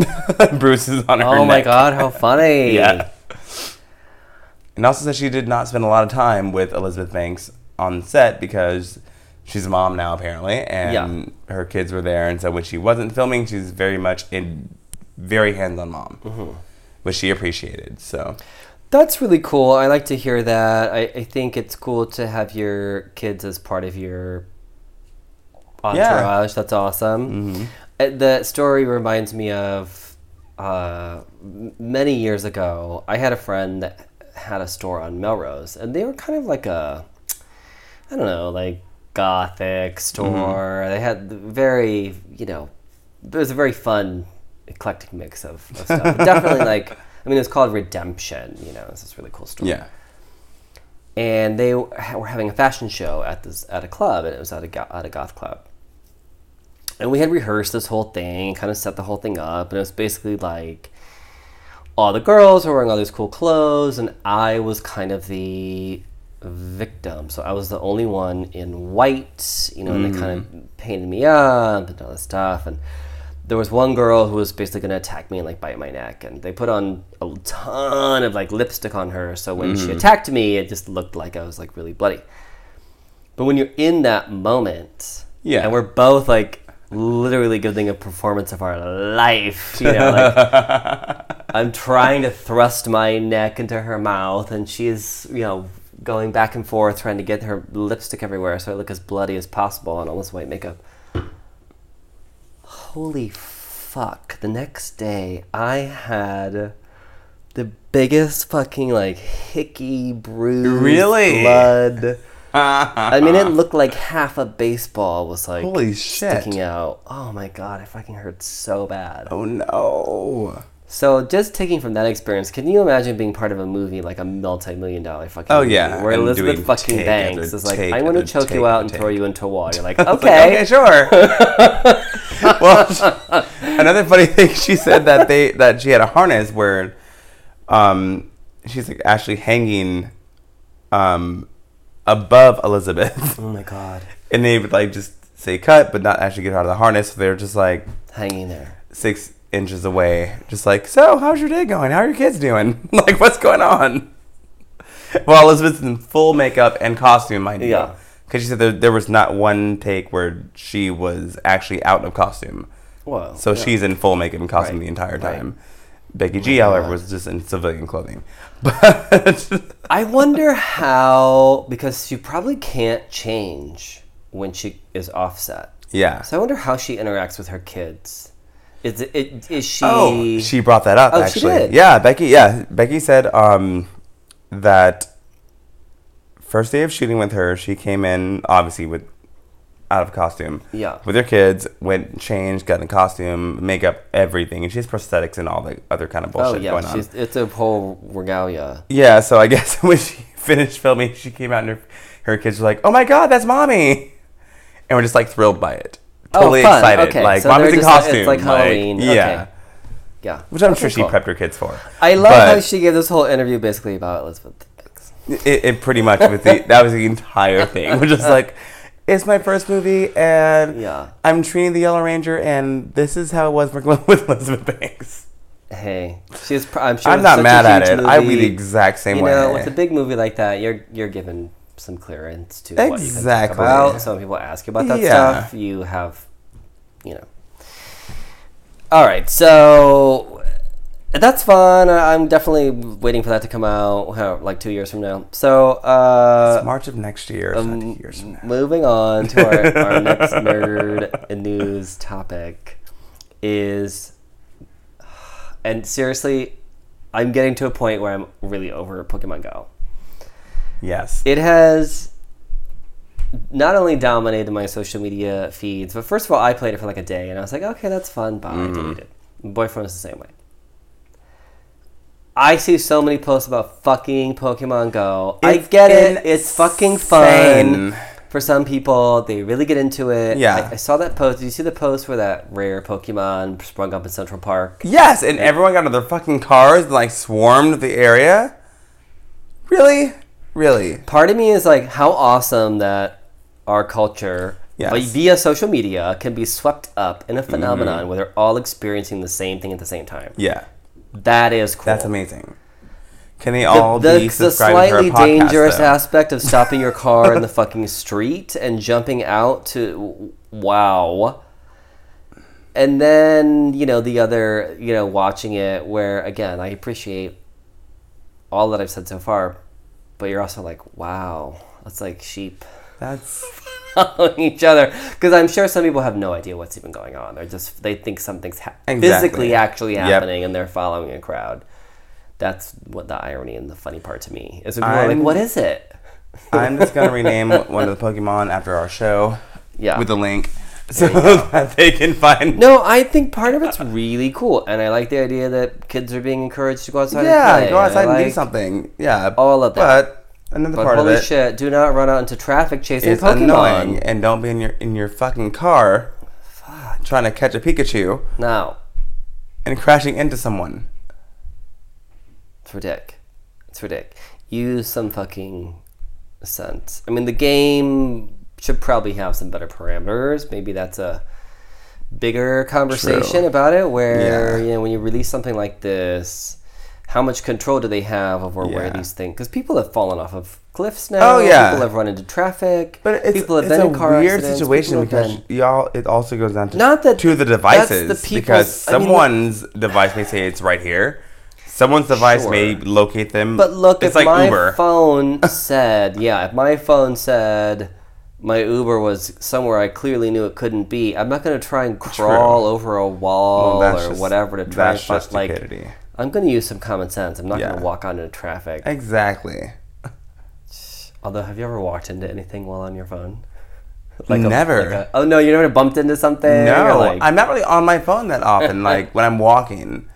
bruises on her Oh my god, how funny! Yeah. And also said she did not spend a lot of time with Elizabeth Banks on set because she's a mom now apparently, and Yeah. her kids were there. And so when she wasn't filming, she's very much in very hands-on mom, Mm-hmm. which she appreciated. So That's really cool. I like to hear that. I, I think it's cool to have your kids as part of your entourage. That's awesome. Uh, The story reminds me of uh, many years ago, I had a friend that had a store on Melrose, and they were kind of like a, I don't know, like gothic store. Mm-hmm. They had very, you know, it was a very fun, eclectic mix of, of stuff. Definitely like, I mean, it's called Redemption. You know, it's this really cool store Yeah. and they were having a fashion show at this at a club, and it was at a at a goth club. And we had rehearsed this whole thing, kind of set the whole thing up, and it was basically like all the girls were wearing all these cool clothes, and I was kind of the victim. So I was the only one in white, you know, and they kind of mm. painted me up and all this stuff, and there was one girl who was basically going to attack me and like bite my neck. And they put on a ton of like lipstick on her. So when she mm. attacked me it just looked like i was like really bloody. But when you're in that moment Yeah. and we're both like literally giving a performance of our life you know like i'm trying to thrust my neck into her mouth and she's you know going back and forth trying to get her lipstick everywhere so i look as bloody as possible and all this white makeup holy fuck the next day i had the biggest fucking like hickey bruise Really? blood i mean it looked like half a baseball was like Holy shit. sticking out oh my god it fucking hurt so bad Oh no. So just taking from that experience can you imagine being part of a movie like a multi-million dollar fucking Oh, movie yeah, where and elizabeth fucking banks is like i'm going to choke you out and after throw you into a wall you're like It's like, okay. Okay, sure. well, another funny thing she said that they that she had a harness where, um, she's like actually hanging, um, above Elizabeth, oh my god. And they would like just say cut, but not actually get her out of the harness. So they're just like hanging there. six inches away, just like, so how's your day going? How are your kids doing? like, what's going on? Well, Elizabeth's in full makeup and costume, mind you. Yeah. Because she said there, there was not one take where she was actually out of costume. Whoa. So yeah. she's in full makeup and costume Right, the entire right. time. Becky G, however, was just in civilian clothing. But I wonder how because she probably can't change when she is offset. yeah. So I wonder how she interacts with her kids. Is it, is she? Oh, she brought that up Oh, actually. Yeah, Becky. Yeah, Becky said um, that first day of shooting with her, she came in obviously with out of costume. Yeah. With her kids, went changed, got in costume, makeup, everything, and she has prosthetics and all the other kind of oh bullshit yeah, going on. it's a whole regalia. Yeah, so I guess when she finished filming, she came out and her, her kids were like, "Oh my god, that's mommy!" And we're just like thrilled by it, Oh, totally oh, excited. Okay, like so mommy's they're in uh, like- costume. It's like Halloween. yeah, Okay. Yeah. which I'm Okay, sure she prepped her kids for. I love But- how she gave this whole interview basically about Elizabeth. Banks. It, it pretty much with the that was the entire thing. We're just like, it's my first movie, and Yeah. I'm Trini the Yellow Ranger, and this is how it was working with Elizabeth Banks. Hey, she's. pr- I'm sure. I'm not mad at it. I would be the exact same you way. know, with a big movie like that, you're you're given some clearance to what you can Exactly. talk about. Some people ask you about that Yeah. stuff. You have, you know. All right, so that's fun. I'm definitely waiting for that to come out, like two years from now. So, uh, It's March of next year, um, not years from now. moving on to our, our next nerd news topic is, and seriously, I'm getting to a point where I'm really over Pokemon Go. Yes. It has not only dominated my social media feeds, but first of all, I played it for like a day and I was like, okay, that's fun. Bye. I mm-hmm. deleted it. Boyfriend was the same way. I see so many posts about fucking Pokemon Go. I get it. It's fucking fun. For some people, they really get into it. Yeah. I, I saw that post. Did you see the post where that rare Pokemon sprung up in Central Park? Yes, and everyone got into their fucking cars and like swarmed the area. Really? Really? part of me is like how awesome that our culture Yes. like, via social media can be swept up in a Mm-hmm. phenomenon where they're all experiencing the same thing at the same time Yeah. that is cool That's amazing. Can they all the, be the to our slightly podcast, dangerous though? aspect of stopping your car in the fucking street and jumping out to wow and then you know the other you know watching it where again i appreciate all that i've said so far but you're also like wow that's like sheep That's following each other because I'm sure some people have no idea what's even going on. They're just they think something's ha- Exactly. physically actually Yep. happening and they're following a crowd. That's what the irony and the funny part to me is. People are like, I'm- "What is it?" I'm just gonna rename one of the Pokemon after our show. Yeah. With the link, so that they can find. No, I think part of it's really cool, and I like the idea that kids are being encouraged to go outside. yeah, and play. go outside I and do something. Yeah, all of that. But another But part holy of it shit! Do not run out into traffic chasing is Pokemon. annoying, and don't be in your in your fucking car trying to catch a Pikachu No, and crashing into someone. it's ridiculous. It's ridiculous. Use some fucking sense. I mean, the game should probably have some better parameters. Maybe that's a bigger conversation True. about it. Where Yeah. you know, when you release something like this, how much control do they have over where these things? Because people have fallen off of cliffs now. Oh, yeah. people have run into traffic. But it's, people have it's been a in car weird situation because been- y'all. It also goes down to Not that- to the devices the because I mean, someone's device may say it's right here. Someone's device may locate them. But look, it's if like my Uber. phone said, yeah, if my phone said my Uber was somewhere I clearly knew it couldn't be, I'm not going to try and crawl over a wall Well, or just- whatever to try and that's find. just Like, stupidity. I'm going to use some common sense. I'm not going to walk onto traffic. Exactly. Although, have you ever walked into anything while on your phone? Like never. a- oh no, you never bumped into something. No, like, I'm not really on my phone that often. like when I'm walking,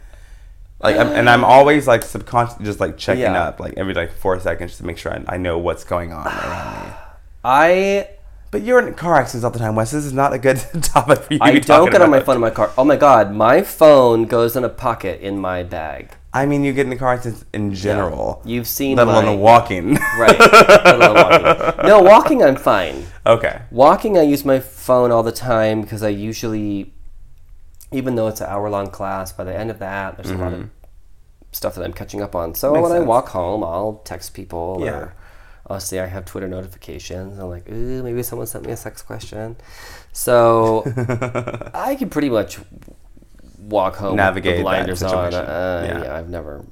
like, I'm, and I'm always like subconscious, just like checking Yeah. up, like every like four seconds, just to make sure I, I know what's going on around me. I But you're in car accidents all the time, Wes. This is not a good topic for you. I don't get on my phone in my car. Oh my god, my phone goes in a pocket in my bag. I mean, you get in the car accidents in general. You've seen let my, alone walking. Right. walking. No, walking I'm fine. okay. Walking I use my phone all the time because I usually, even though it's an hour long class, by the end of that there's a lot of stuff that I'm catching up on. So Mm-hmm. Makes when I walk home, I'll text people Yeah. or I'll see I have Twitter notifications. I'm like, ooh, maybe someone sent me a sex question. So I can pretty much walk home Navigate with blinders on. Uh, Yeah. yeah, I've never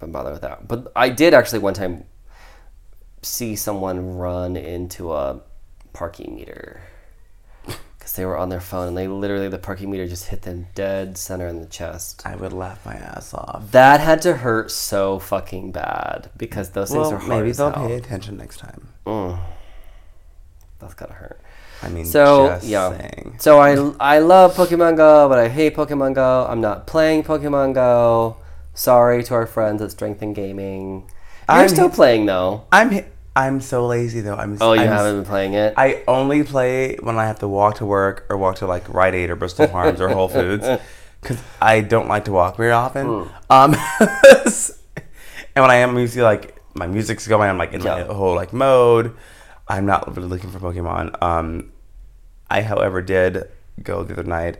been bothered with that. But I did actually one time see someone run into a parking meter because they were on their phone and they literally the parking meter just hit them dead center in the chest. I would laugh my ass off. That had to hurt so fucking bad because those things are hard maybe they'll hell. pay attention next time. Mm. That's gotta hurt. I mean, So just yeah, saying. so I I love Pokemon Go, but I hate Pokemon Go. I'm not playing Pokemon Go. Sorry to our friends at Strength and Gaming. You're I'm- still playing though. I'm I'm so lazy though. I'm. Oh, you I'm, haven't been playing it. I only play when I have to walk to work or walk to like Rite Aid or Bristol Farms or Whole Foods because I don't like to walk very often. Hmm. Um, and when I am usually like my music's going, I'm like in Yeah. my whole like mode. I'm not really looking for Pokemon. Um, I, however, did go the other night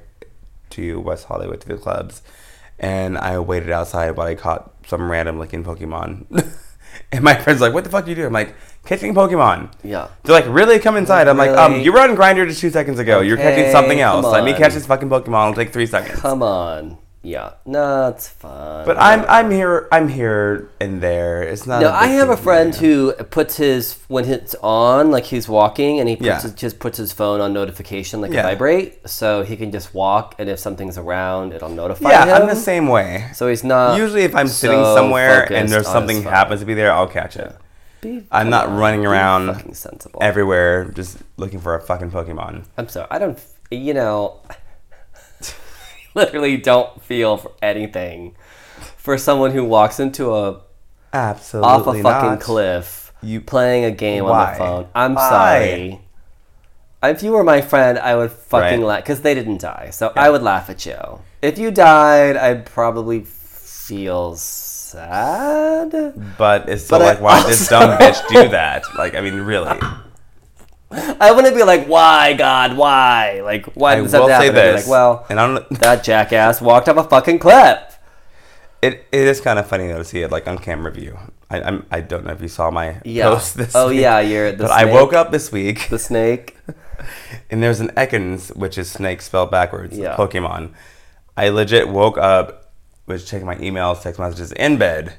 to West Hollywood to the clubs, and I waited outside while I caught some random looking Pokemon. and my friend's like, "What the fuck do you do?" I'm like, "Catching Pokemon." yeah. They're like, really? Come inside. I'm like, um, Really? you were on Grindr just two seconds ago. You're catching Okay, something else. come Let me on. catch this fucking Pokemon. It'll take three seconds. Come on. Yeah. No, it's fun. But I'm I'm here I'm here and there. It's not. No, I have a friend me. who puts his when it's on, like he's walking, and he puts Yeah. his, just puts his phone on notification, like Yeah. a vibrate, so he can just walk, and if something's around, it'll notify Yeah, him. Yeah, I'm the same way. So he's not. Usually, if I'm sitting somewhere and there's something happens to be there, I'll catch it. Be- I'm not running around. Everywhere, just looking for a fucking Pokemon. I'm sorry. I don't. You know, literally don't feel for anything for someone who walks into a Absolutely off a fucking not. cliff, You- playing a game on the phone. I'm Why? sorry. If you were my friend, I would fucking Right. laugh because they didn't die, so I would laugh at you. If you died, I'd probably feel sad. But it's still But I like, why did this dumb bitch do that? Like, I mean, really. I wouldn't be like, "Why, God, why?" Like, why I did this have will to say happen? This. like, well, and I'm. that jackass walked off a fucking cliff. It, it is kind of funny though to see it like on camera view. I I'm, I don't know if you saw my Yeah. post this. Oh week, yeah, you're the but I woke up this week The snake. and there's an Ekans, which is snake spelled backwards. Yeah. Pokemon. I legit woke up, was checking my emails, text messages in bed,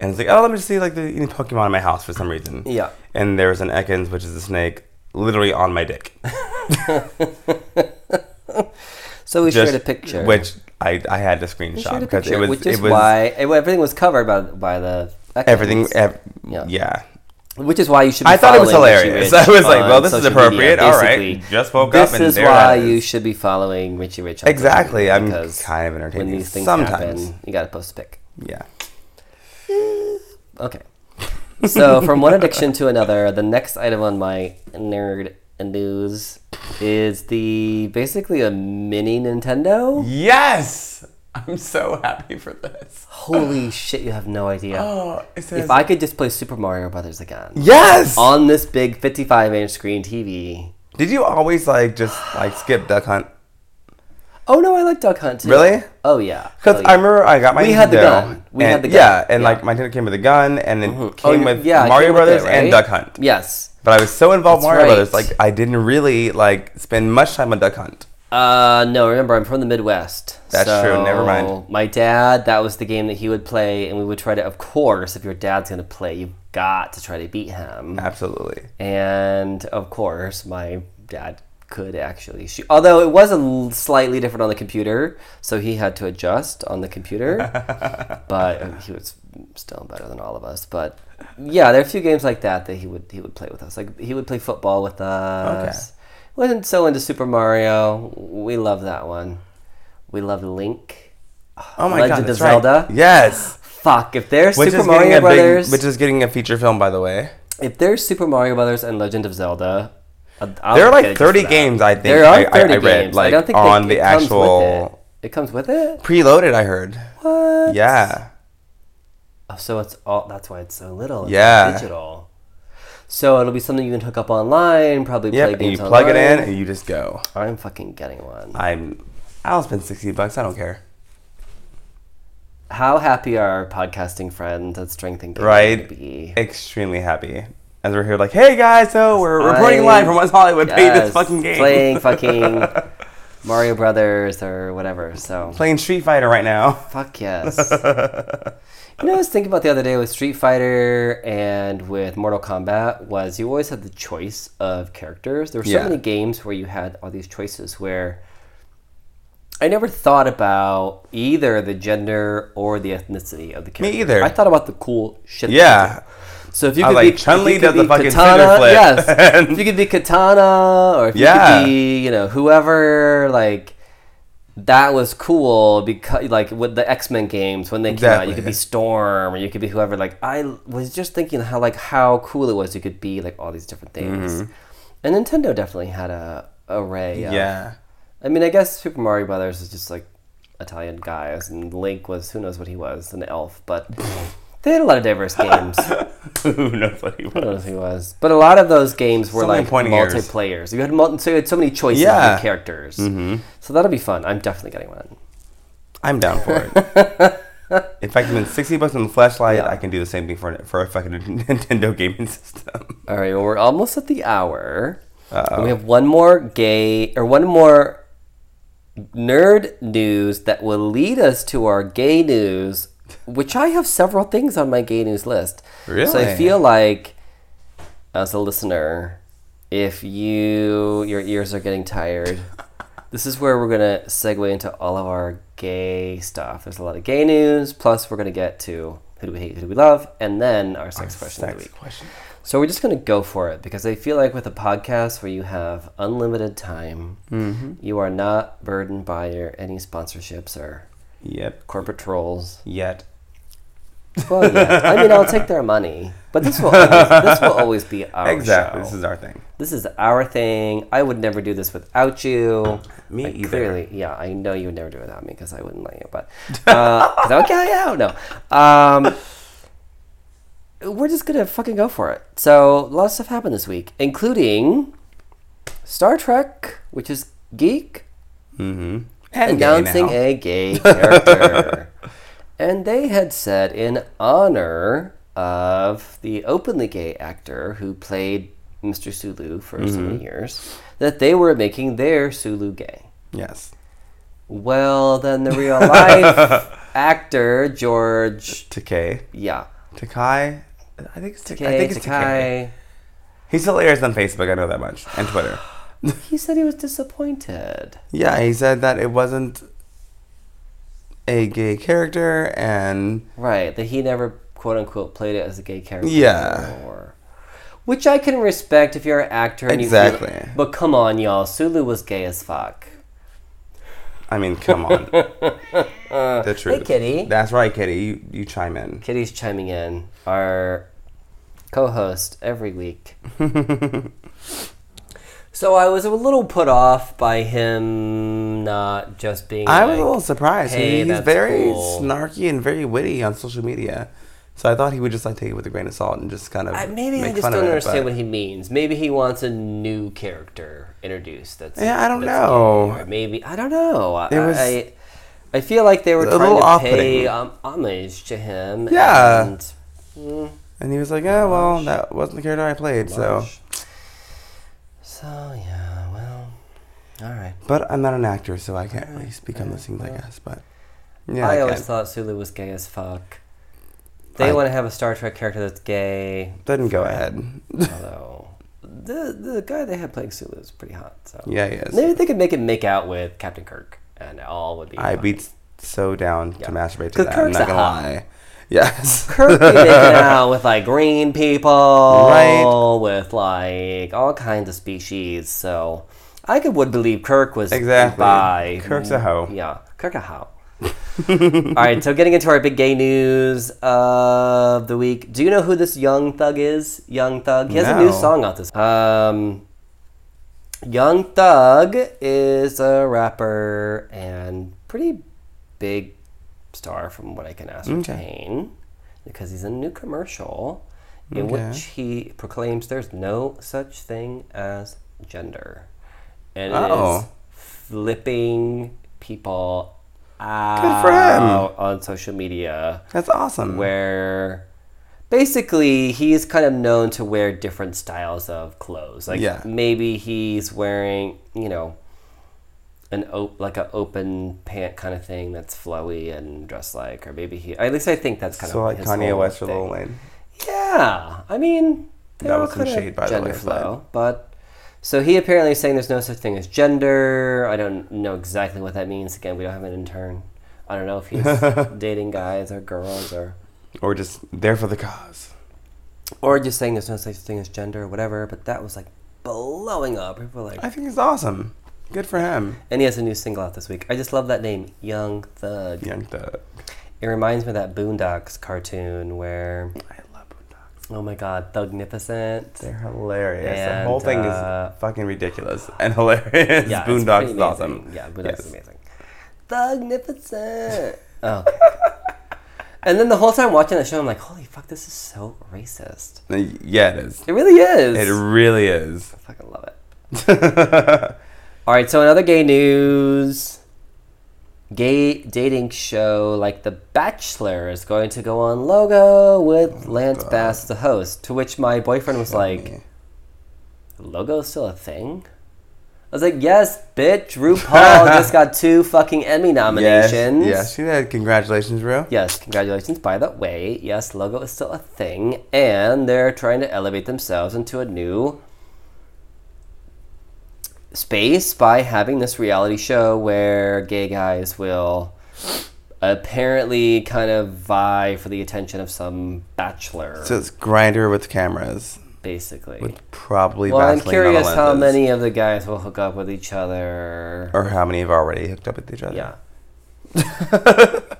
and it's like, oh, let me just see like the any Pokemon in my house for some reason. Yeah. And there's an Ekans, which is a snake, literally on my dick. So we Just- shared a picture. which I, I had to screenshot because picture, it was which is it was why it- everything was covered by by the everything. Ev- Yeah. yeah. Which is why you should. Be I thought it was hilarious. I was like, well, this is appropriate. All right. Just woke this up and is why you should be following Richie Rich. Exactly. I'm kind of entertaining. when these things Sometimes. happen, you got to post a pic. Yeah. Okay. So from one addiction to another, the next item on my nerd news is the basically a mini Nintendo. Yes. I'm so happy for this. Holy shit! You have no idea. Oh, says if I could just play Super Mario Brothers again yes. on this big 55 inch screen TV. Did you always like just like skip Duck Hunt? Oh no, I like Duck Hunt too. Really? Oh yeah. Because Oh, yeah. I remember I got my We had the gun. We and- had the gun. Yeah, and Yeah. like my Nintendo came with a gun, and it Oh, came you- with yeah, Mario came with Brothers it, and? Duck Hunt. Yes. But I was so involved with That's Mario right. Brothers, like I didn't really like spend much time on Duck Hunt. Uh, no, remember I'm from the Midwest. That's true, never mind. My dad, that was the game that he would play, and we would try to. Of course, if your dad's gonna play, you've got to try to beat him. Absolutely. And of course, my dad could actually shoot. Although it was a slightly different on the computer, so he had to adjust on the computer. but uh, he was still better than all of us. But yeah, there are a few games like that that he would he would play with us. Like he would play football with us. Okay. Wasn't so into Super Mario. We love that one. We love Link. Oh my Legend god, of that's right. Zelda? Yes. Fuck! If there's Which Super Mario Brothers, big, which is getting a feature film, by the way. if there's Super Mario Brothers and Legend of Zelda, I'll- I'll There are like 30 games. I think There are I, 30 I, I read games. like I don't think on they, the it comes with it. actual It comes with it. preloaded. I heard. What? Yeah. Oh, so it's all. That's why it's so little. It's Yeah. Digital. So it'll be something you can hook up online. Probably Yep. play And you games plug it in and you just go. I'm fucking getting one. I'm. I'll spend sixty bucks. I don't care. How happy are our podcasting friends at Strength and Gaming Right. to be? Extremely happy. As we're here, like, hey guys, so we're reporting live from West Hollywood. Yes, this fucking game. Playing fucking Mario Brothers or whatever. So Playing Street Fighter right now. fuck yes. You know, I was thinking about the other day with Street Fighter and with Mortal Kombat was you always had the choice of characters. There were so Yeah. many games where you had all these choices where I never thought about either the gender or the ethnicity of the character. Me either. I thought about the cool shit. Yeah. So if you could was be Chun-Li if does the fucking katana, flip. yes. if you could be Kitana, or if Yeah. you could be, you know, whoever, like that was cool because, like, with the X Men games when they came out, you could be Storm or you could be whoever. Like, I was just thinking how, like, how cool it was you could be like all these different things. And Nintendo definitely had a array. Of, Mm-hmm. Yeah. I mean, I guess Super Mario Brothers is just like Italian guys, and Link was who knows what he was, an elf, but. They had a lot of diverse games. Who knows what he I don't was? who he was, but a lot of those games were So many like ears. multiplayers. You had multi- so you had so many choices Yeah. Mm-hmm. of characters. So that'll be fun. I'm definitely getting one. I'm down for it. if I can spend sixty bucks on the flashlight. I can do the same thing for for a fucking Nintendo gaming system. All right, well, we're almost at the hour. And we have one more gay or one more nerd news that will lead us to our gay news, which I have several things on my gay news list. So I feel like, as a listener, if you your ears are getting tired, this is where we're gonna segue into all of our gay stuff. There's a lot of gay news. Plus, we're gonna get to who do we hate, who do we love, and then our sex question of the week. question. So we're just gonna go for it because I feel like with a podcast where you have unlimited time, Mm-hmm. you are not burdened by your, any sponsorships or Yep. corporate trolls. Yet. Well, yeah. I mean, I'll take their money, but this will always, this will always be our thing. Exactly. show. This is our thing. This is our thing. I would never do this without you. Me Like, either. Clearly, yeah, I know you would never do it without me because I wouldn't let you. But uh, I would get you. No, um, we're just gonna fucking go for it. So a lot of stuff happened this week, including Star Trek, which is geek Mm-hmm. And announcing a gay character. and they had said, in honor of the openly gay actor who played Mr. Sulu for so Mm-hmm. many years, that they were making their Sulu gay. Yes. Well, then the real life actor, George, Takei. yeah, Takai. I think it's Takai. I think it's Takai. Takai, He still airs on Facebook. I know that much, and Twitter. He said he was disappointed. Yeah, he said that it wasn't a gay character, and Right, that he never quote unquote played it as a gay character. Yeah. Or, which I can respect if you're an actor. And you feel- Exactly. but come on, y'all. Sulu was gay as fuck. I mean, come on, the truth. Hey, Kitty. That's right, Kitty. You, you chime in. Kitty's chiming in, our co-host every week. so I was a little put off by him not just being. I was like, a little surprised. "Hey, He's very cool." snarky and very witty on social media. So I thought he would just like take it with a grain of salt and just kind of I, maybe I just don't it, understand but- what he means. Maybe he wants a new character introduced. That's Yeah, I don't know. maybe I don't know. I, It was- I, I feel like they were A trying to pay um, homage to him. Yeah. and, mm, And he was like, "Oh well, that wasn't the character I played." So. So yeah, well, all right. but I'm not an actor, so I can't really speak on those things, I guess. But yeah, I I, always can. thought Sulu was gay as fuck. They I- want to have a Star Trek character that's gay. Then go ahead. Although the the guy they had playing Sulu is pretty hot. So yeah, he is. maybe they could make him make out with Captain Kirk, and all would be. I'd fine. be so down Yeah. to masturbate to 'Cause that. Kirk's I'm a not gonna hot. lie. Yes. Kirk out with like green people, Right. With like all kinds of species. So I could would believe Kirk was Exactly. Bi. Kirk's a hoe. Yeah, Kirk a hoe. all right, so getting into our big gay news of the week. Do you know who this Young Thug is? Young Thug. He has a new song out this. Um, Young Thug is a rapper and pretty big star from what I can ascertain because he's in a new commercial in Okay. which he proclaims there's no such thing as gender. And it is flipping people Good for him. on social media That's awesome. where basically he's kind of known to wear different styles of clothes. Like Yeah. maybe he's wearing, you know, an op- like an open pant kind of thing that's flowy and dressed like, or maybe he. At least I think that's kind so of like his Kanye whole West or. Lil Wayne. Yeah, I mean, That was some kind shade, by the gender way, flow, but. So he apparently is saying there's no such thing as gender. I don't know exactly what that means. Again, we don't have an intern. I don't know if he's dating guys or girls or Or just there for the cause. or just saying there's no such thing as gender or whatever. But that was like blowing up. People were like, I think it's awesome. Good for him. and he has a new single out this week. I just love that name, Young Thug. Young Thug. It reminds me of that Boondocks cartoon where, I love Boondocks. oh my God, Thugnificent. They're hilarious. the whole thing uh, is fucking ridiculous and hilarious. Yeah, Boondocks is awesome. Yeah, Boondocks Yes. is amazing. Thugnificent. oh, okay. and then the whole time watching the show, I'm like, holy fuck, this is so racist. Uh, Yeah, it is. It really is. It really is. I fucking love it. All right, so another gay news, gay dating show like The Bachelor is going to go on Logo with Lance Bass the host. To which my boyfriend was like, "Logo's still a thing?" I was like, "Yes, bitch. RuPaul just got two fucking Emmy nominations." yes, she did. Congratulations, Ru. Yes, congratulations. By the way, yes, logo is still a thing, and they're trying to elevate themselves into a new space by having this reality show where gay guys will apparently kind of vie for the attention of some bachelor, So it's Grindr with cameras. basically. With probably well, I'm Vaseline on the curious how many of the guys will hook up with each other. Or how many have already hooked up with each other. Yeah.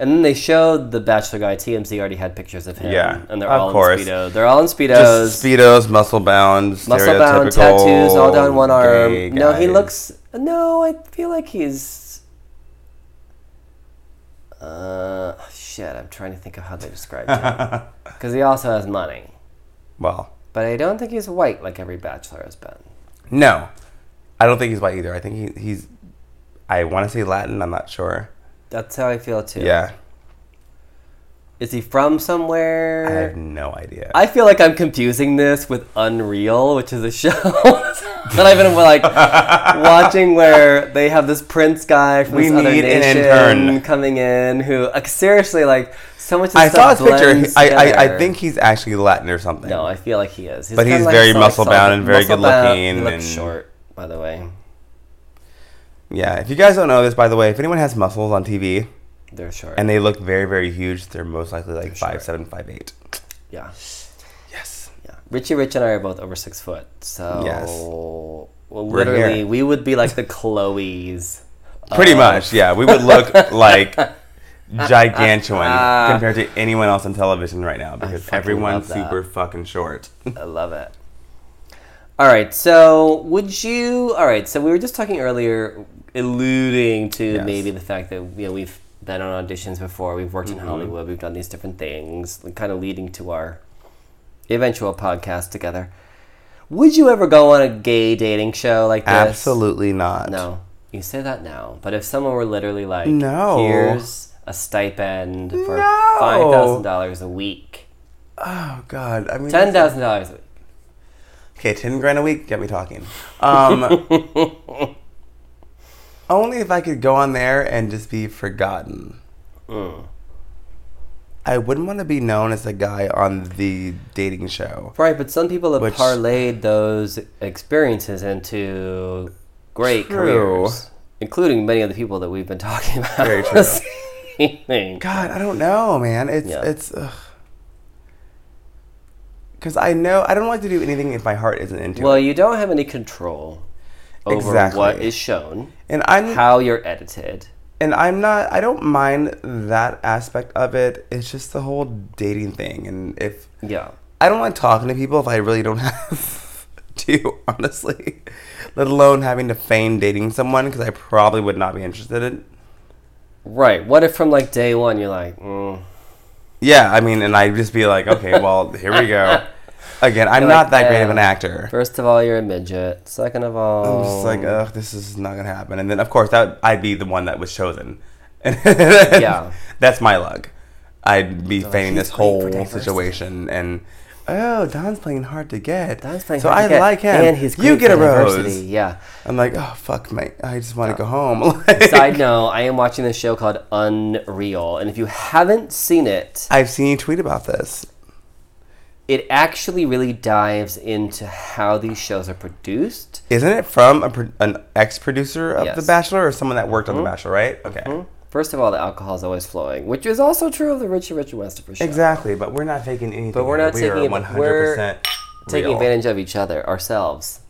and then they showed the Bachelor guy. TMZ already had pictures of him. Yeah, and they're of all in course. speedos. They're all in speedos. Just speedos, muscle bound, muscle bound tattoos all down one arm. No, he looks. No, I feel like he's. Uh, shit. I'm trying to think of how they describe him because he also has money, Well, but I don't think he's white like every Bachelor has been. no, I don't think he's white either. I think he, he's. I want to say Latin. I'm not sure. That's how I feel too. Yeah. Is he from somewhere? I have no idea. I feel like I'm confusing this with Unreal, which is a show that I've been like watching where they have this prince guy from We this other nation coming in who like, seriously like so much. Of I saw his picture. I, I, I think he's actually Latin or something. no, I feel like he is. But he's like very muscle bound and very muscle good looking He looks and- short, by the way. Yeah, if you guys don't know this, by the way, if anyone has muscles on TV They're short. and they look very, very huge, they're most likely like They're five short. seven, five eight. yeah, Yes. yeah. Richie Rich and I are both over six foot, so Yes. well, We're literally here. we would be like the Chloes. Pretty much, yeah. We would look like gigantuan Ah. compared to anyone else on television right now because fucking everyone's love that. super fucking short. I love it. All right, so would you? All right, so we were just talking earlier, alluding to Yes. maybe the fact that you know we've been on auditions before, we've worked Mm-hmm. in Hollywood, we've done these different things, kind of leading to our eventual podcast together. Would you ever go on a gay dating show like this? Absolutely not. No, you say that now, but if someone were literally like, No. here's a stipend for No. five thousand dollars a week, Oh God. I mean, ten thousand dollars a week. Okay, ten grand a week. Get me talking. Um, only if I could go on there and just be forgotten. Mm. I wouldn't want to be known as a guy on the dating show. Right, but some people have Which- parlayed those experiences into great True. careers, including many of the people that we've been talking about. Very true. God, I don't know, man. It's Yeah. it's. Because I know I don't like to do anything if my heart isn't into Well, it. Well, you don't have any control over Exactly. what is shown, And I'm how you're edited. and I'm not. I don't mind that aspect of it. It's just the whole dating thing, and if Yeah. I don't like talking to people if I really don't have to, honestly. Let alone having to feign dating someone because I probably would not be interested in. Right. What if from like day one you're like, mm, Yeah, I mean, and I'd just be like, okay, well, here we go. Again, I'm You're not like, that great of an actor. first of all, you're a midget. Second of all, I'm just like, ugh, this is not gonna happen. And then, of course, that I'd be the one that was chosen. Yeah. that's my luck. I'd be feigning he's this whole situation, and oh, Don's playing hard to get. Don's playing so hard to I get, like him. and he's you get a rose. Yeah. I'm like, oh fuck, mate. I just want to go home. Like- Side note: I am watching this show called Unreal, and if you haven't seen it, I've seen you tweet about this. it actually really dives into how these shows are produced. Isn't it from a, an ex-producer of Yes. The Bachelor or someone that worked on The mm-hmm. Bachelor? Right? Okay. Mm-hmm. First of all, the alcohol is always flowing, which is also true of the Richie Rich and Westover show. Exactly, but we're not taking anything. But we're not we taking we're 100% Taking advantage of each other, ourselves.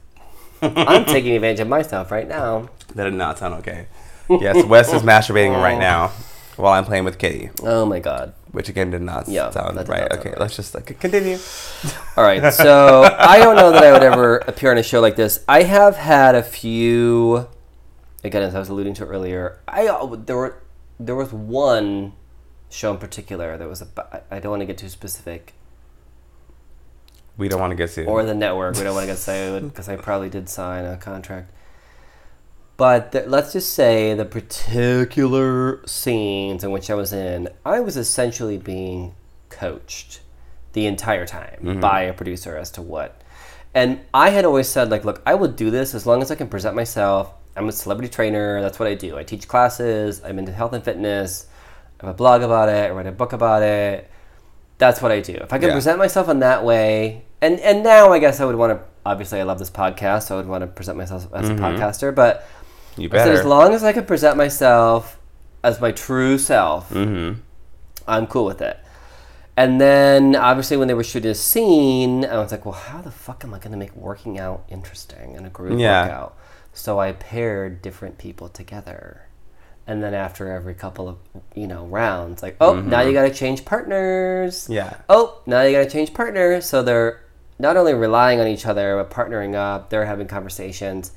I'm taking advantage of myself right now. That did not sound okay. Yes, Wes is masturbating right now while I'm playing with Kitty, Oh my god. which again did not Yeah, sound right. not sound okay, right. let's just like continue. All right, so I don't know that I would ever appear on a show like this. I have had a few. Again, as I was alluding to earlier, I uh, there were there was one show in particular that was about. I don't want to get too specific, We don't want to get sued. or the network. We don't want to get sued because I probably did sign a contract. But th- let's just say the particular scenes in which I was in, I was essentially being coached the entire time mm-hmm. by a producer as to what. And I had always said, like, look, I will do this as long as I can present myself. I'm a celebrity trainer. That's what I do. I teach classes. I'm into health and fitness. I have a blog about it. I write a book about it. That's what I do. If I can Yeah. present myself in that way, and and now I guess I would want to. Obviously, I love this podcast, so I would want to present myself as a podcaster. But you better. as long as I can present myself as my true self, mm-hmm. I'm cool with it. And then obviously when they were shooting a scene, I was like, well, how the fuck am I going to make working out interesting in a group Yeah. workout? So I paired different people together. And then after every couple of, you know, rounds, like, oh, now you mm-hmm. got to change partners. Yeah. Oh, now you got to change partners. So they're not only relying on each other, but partnering up. They're having conversations.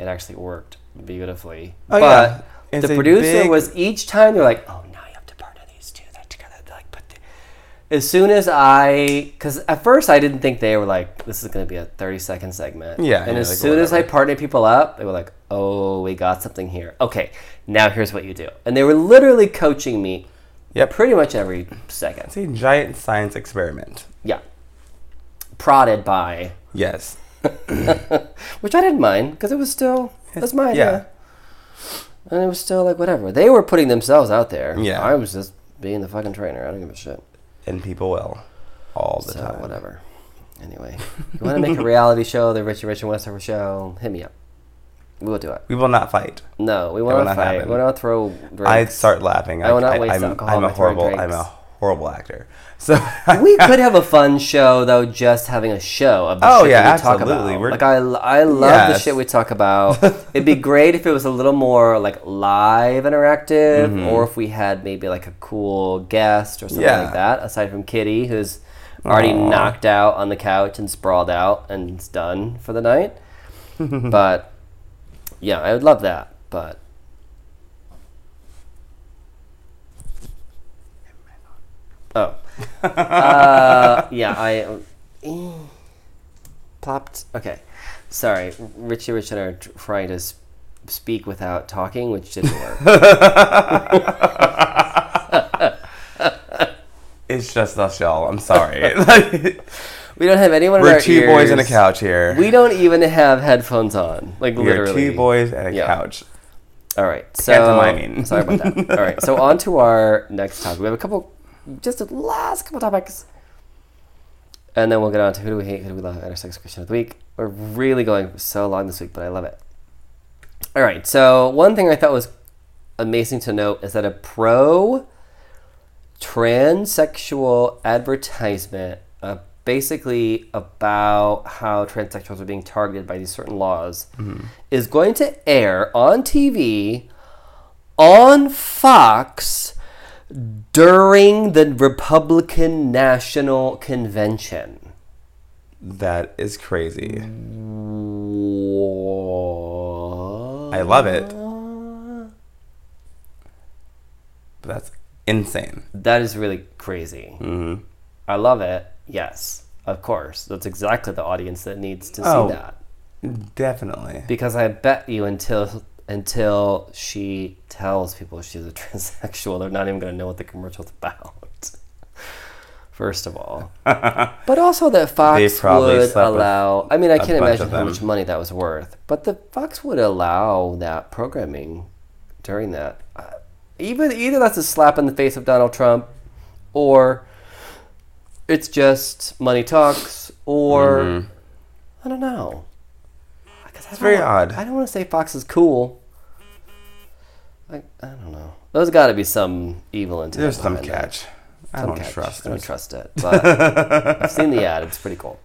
It actually worked beautifully. Oh, but yeah. The producer big- was each time they're like, oh, now you have to partner these two that together. They're like, put the... As soon as I, because at first I didn't think they were like, this is going to be a 30 second segment. Yeah, And as like, soon as I partnered people up, they were like, oh, we got something here. Okay, now here's what you do. And they were literally coaching me Yep. Pretty much every second. It's a giant science experiment. Yeah. Prodded by, Yes. which I didn't mind because it was still that's my Yeah. idea. And it was still like whatever. They were putting themselves out there. Yeah. I was just being the fucking trainer. I don't give a shit. And people will. All the so time. whatever. Anyway, you want to make a reality show, the Richie Rich and Westover show? Hit me up. We will do it. We will not fight. No, we will want not fight. happen. We want to throw. Drinks. I'd start laughing. I will not waste I'm, alcohol I'm a horrible. I'm a. horrible actor. So we could have a fun show though, just having a show of the Oh, shit yeah, we talk absolutely. about. We're- Like I, I love the shit we talk about. It'd be great if it was a little more like live interactive, Mm-hmm. or if we had maybe like a cool guest or something Yeah. like that. Aside from Kitty, who's already Aw. knocked out on the couch and sprawled out and done for the night. but yeah, I would love that. But oh, uh, yeah, I eh, plopped. Okay, sorry, Richie, Rich, and I are trying to speak without talking, which didn't work. it's just us, y'all. I'm sorry. We don't have anyone. in we're two boys and a couch here. We don't even have headphones on. Like We are literally, two boys and a Yeah. couch. All right. So Pantomiming. sorry about that. All right. So on to our next topic. We have a couple, just the last couple topics, and then we'll get on to who do we hate, who do we love, and our sex question of the week. We're really going so long this week, but I love it. All right. So one thing I thought was amazing to note is that a pro transsexual advertisement, uh, basically about how transsexuals are being targeted by these certain laws, is going to air on TV on Fox during the Republican National Convention. That is crazy. What? I love it. But that's insane. That is really crazy. hmm I love it. Yes, of course. That's exactly the audience that needs to Oh. see that. Definitely. Because I bet you until until she tells people she's a transsexual, they're not even going to know what the commercial's about. First of all, but also that Fox would allow. I mean, I can't imagine how much money that was worth, but the Fox would allow that programming during that. Uh, even either that's a slap in the face of Donald Trump, or it's just money talks, or Mhm. I don't know. It's very odd. I don't want to say Fox is cool. Like I don't know. There's got to be some evil intent. There's some that. catch. I Some don't catch. trust I don't it. trust it. But I've seen the ad. It's pretty cool.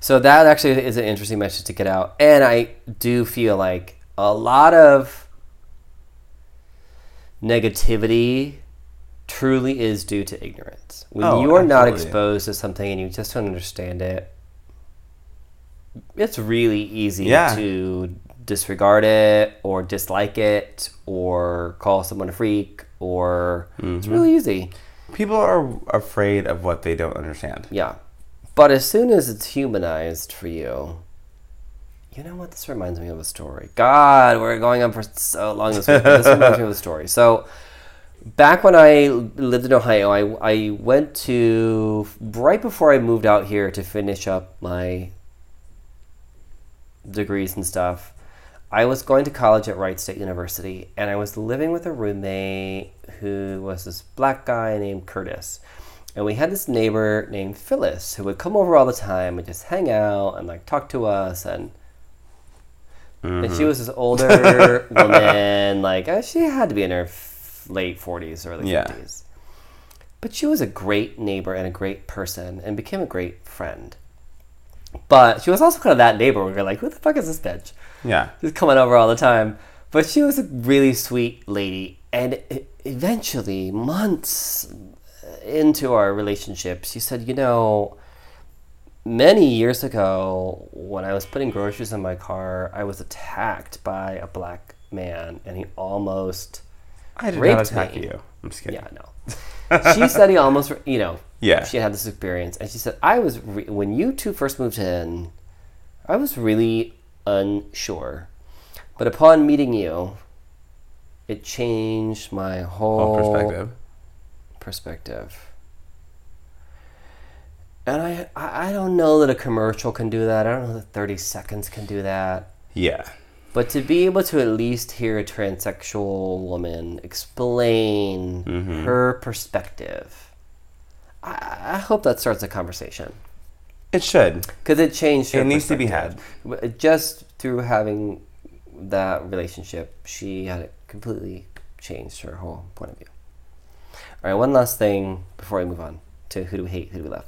So that actually is an interesting message to get out, and I do feel like a lot of negativity truly is due to ignorance. When Oh, you are not exposed to something and you just don't understand it, it's really easy Yeah. to disregard it or dislike it or call someone a freak or it's Mm-hmm. really easy. People are afraid of what they don't understand. Yeah. But as soon as it's humanized for you, you know what? This reminds me of a story. God, we're going on for so long this week. this reminds me of a story. So, back when I lived in Ohio, I, I went to, right before I moved out here to finish up my degrees and stuff, I was going to college at Wright State University, and I was living with a roommate who was this black guy named Curtis. And we had this neighbor named Phyllis who would come over all the time and just hang out and like talk to us. And, and she was this older woman, like uh, she had to be in her f- late 40s, or early Yeah. 50s. But she was a great neighbor and a great person and became a great friend. But she was also kind of that neighbor where you're like, who the fuck is this bitch? Yeah. She's coming over all the time. But she was a really sweet lady. And eventually, months into our relationship, she said, You know, many years ago, when I was putting groceries in my car, I was attacked by a black man, and he almost. I did Raped not attack me. you. I'm just kidding. Yeah, no. she said he almost, you know, Yeah. she had this experience, and she said, I was, re- when you two first moved in, I was really unsure. But upon meeting you, it changed my Whole whole perspective. perspective. And I, I don't know that a commercial can do that. I don't know that 30 seconds can do that. Yeah. But to be able to at least hear a transsexual woman explain Mm-hmm. her perspective, I, I hope that starts a conversation. It should. Because it changed her It needs to be had. Uh, just through having that relationship, she had it completely changed her whole point of view. All right, one last thing before we move on to who do we hate, who do we love.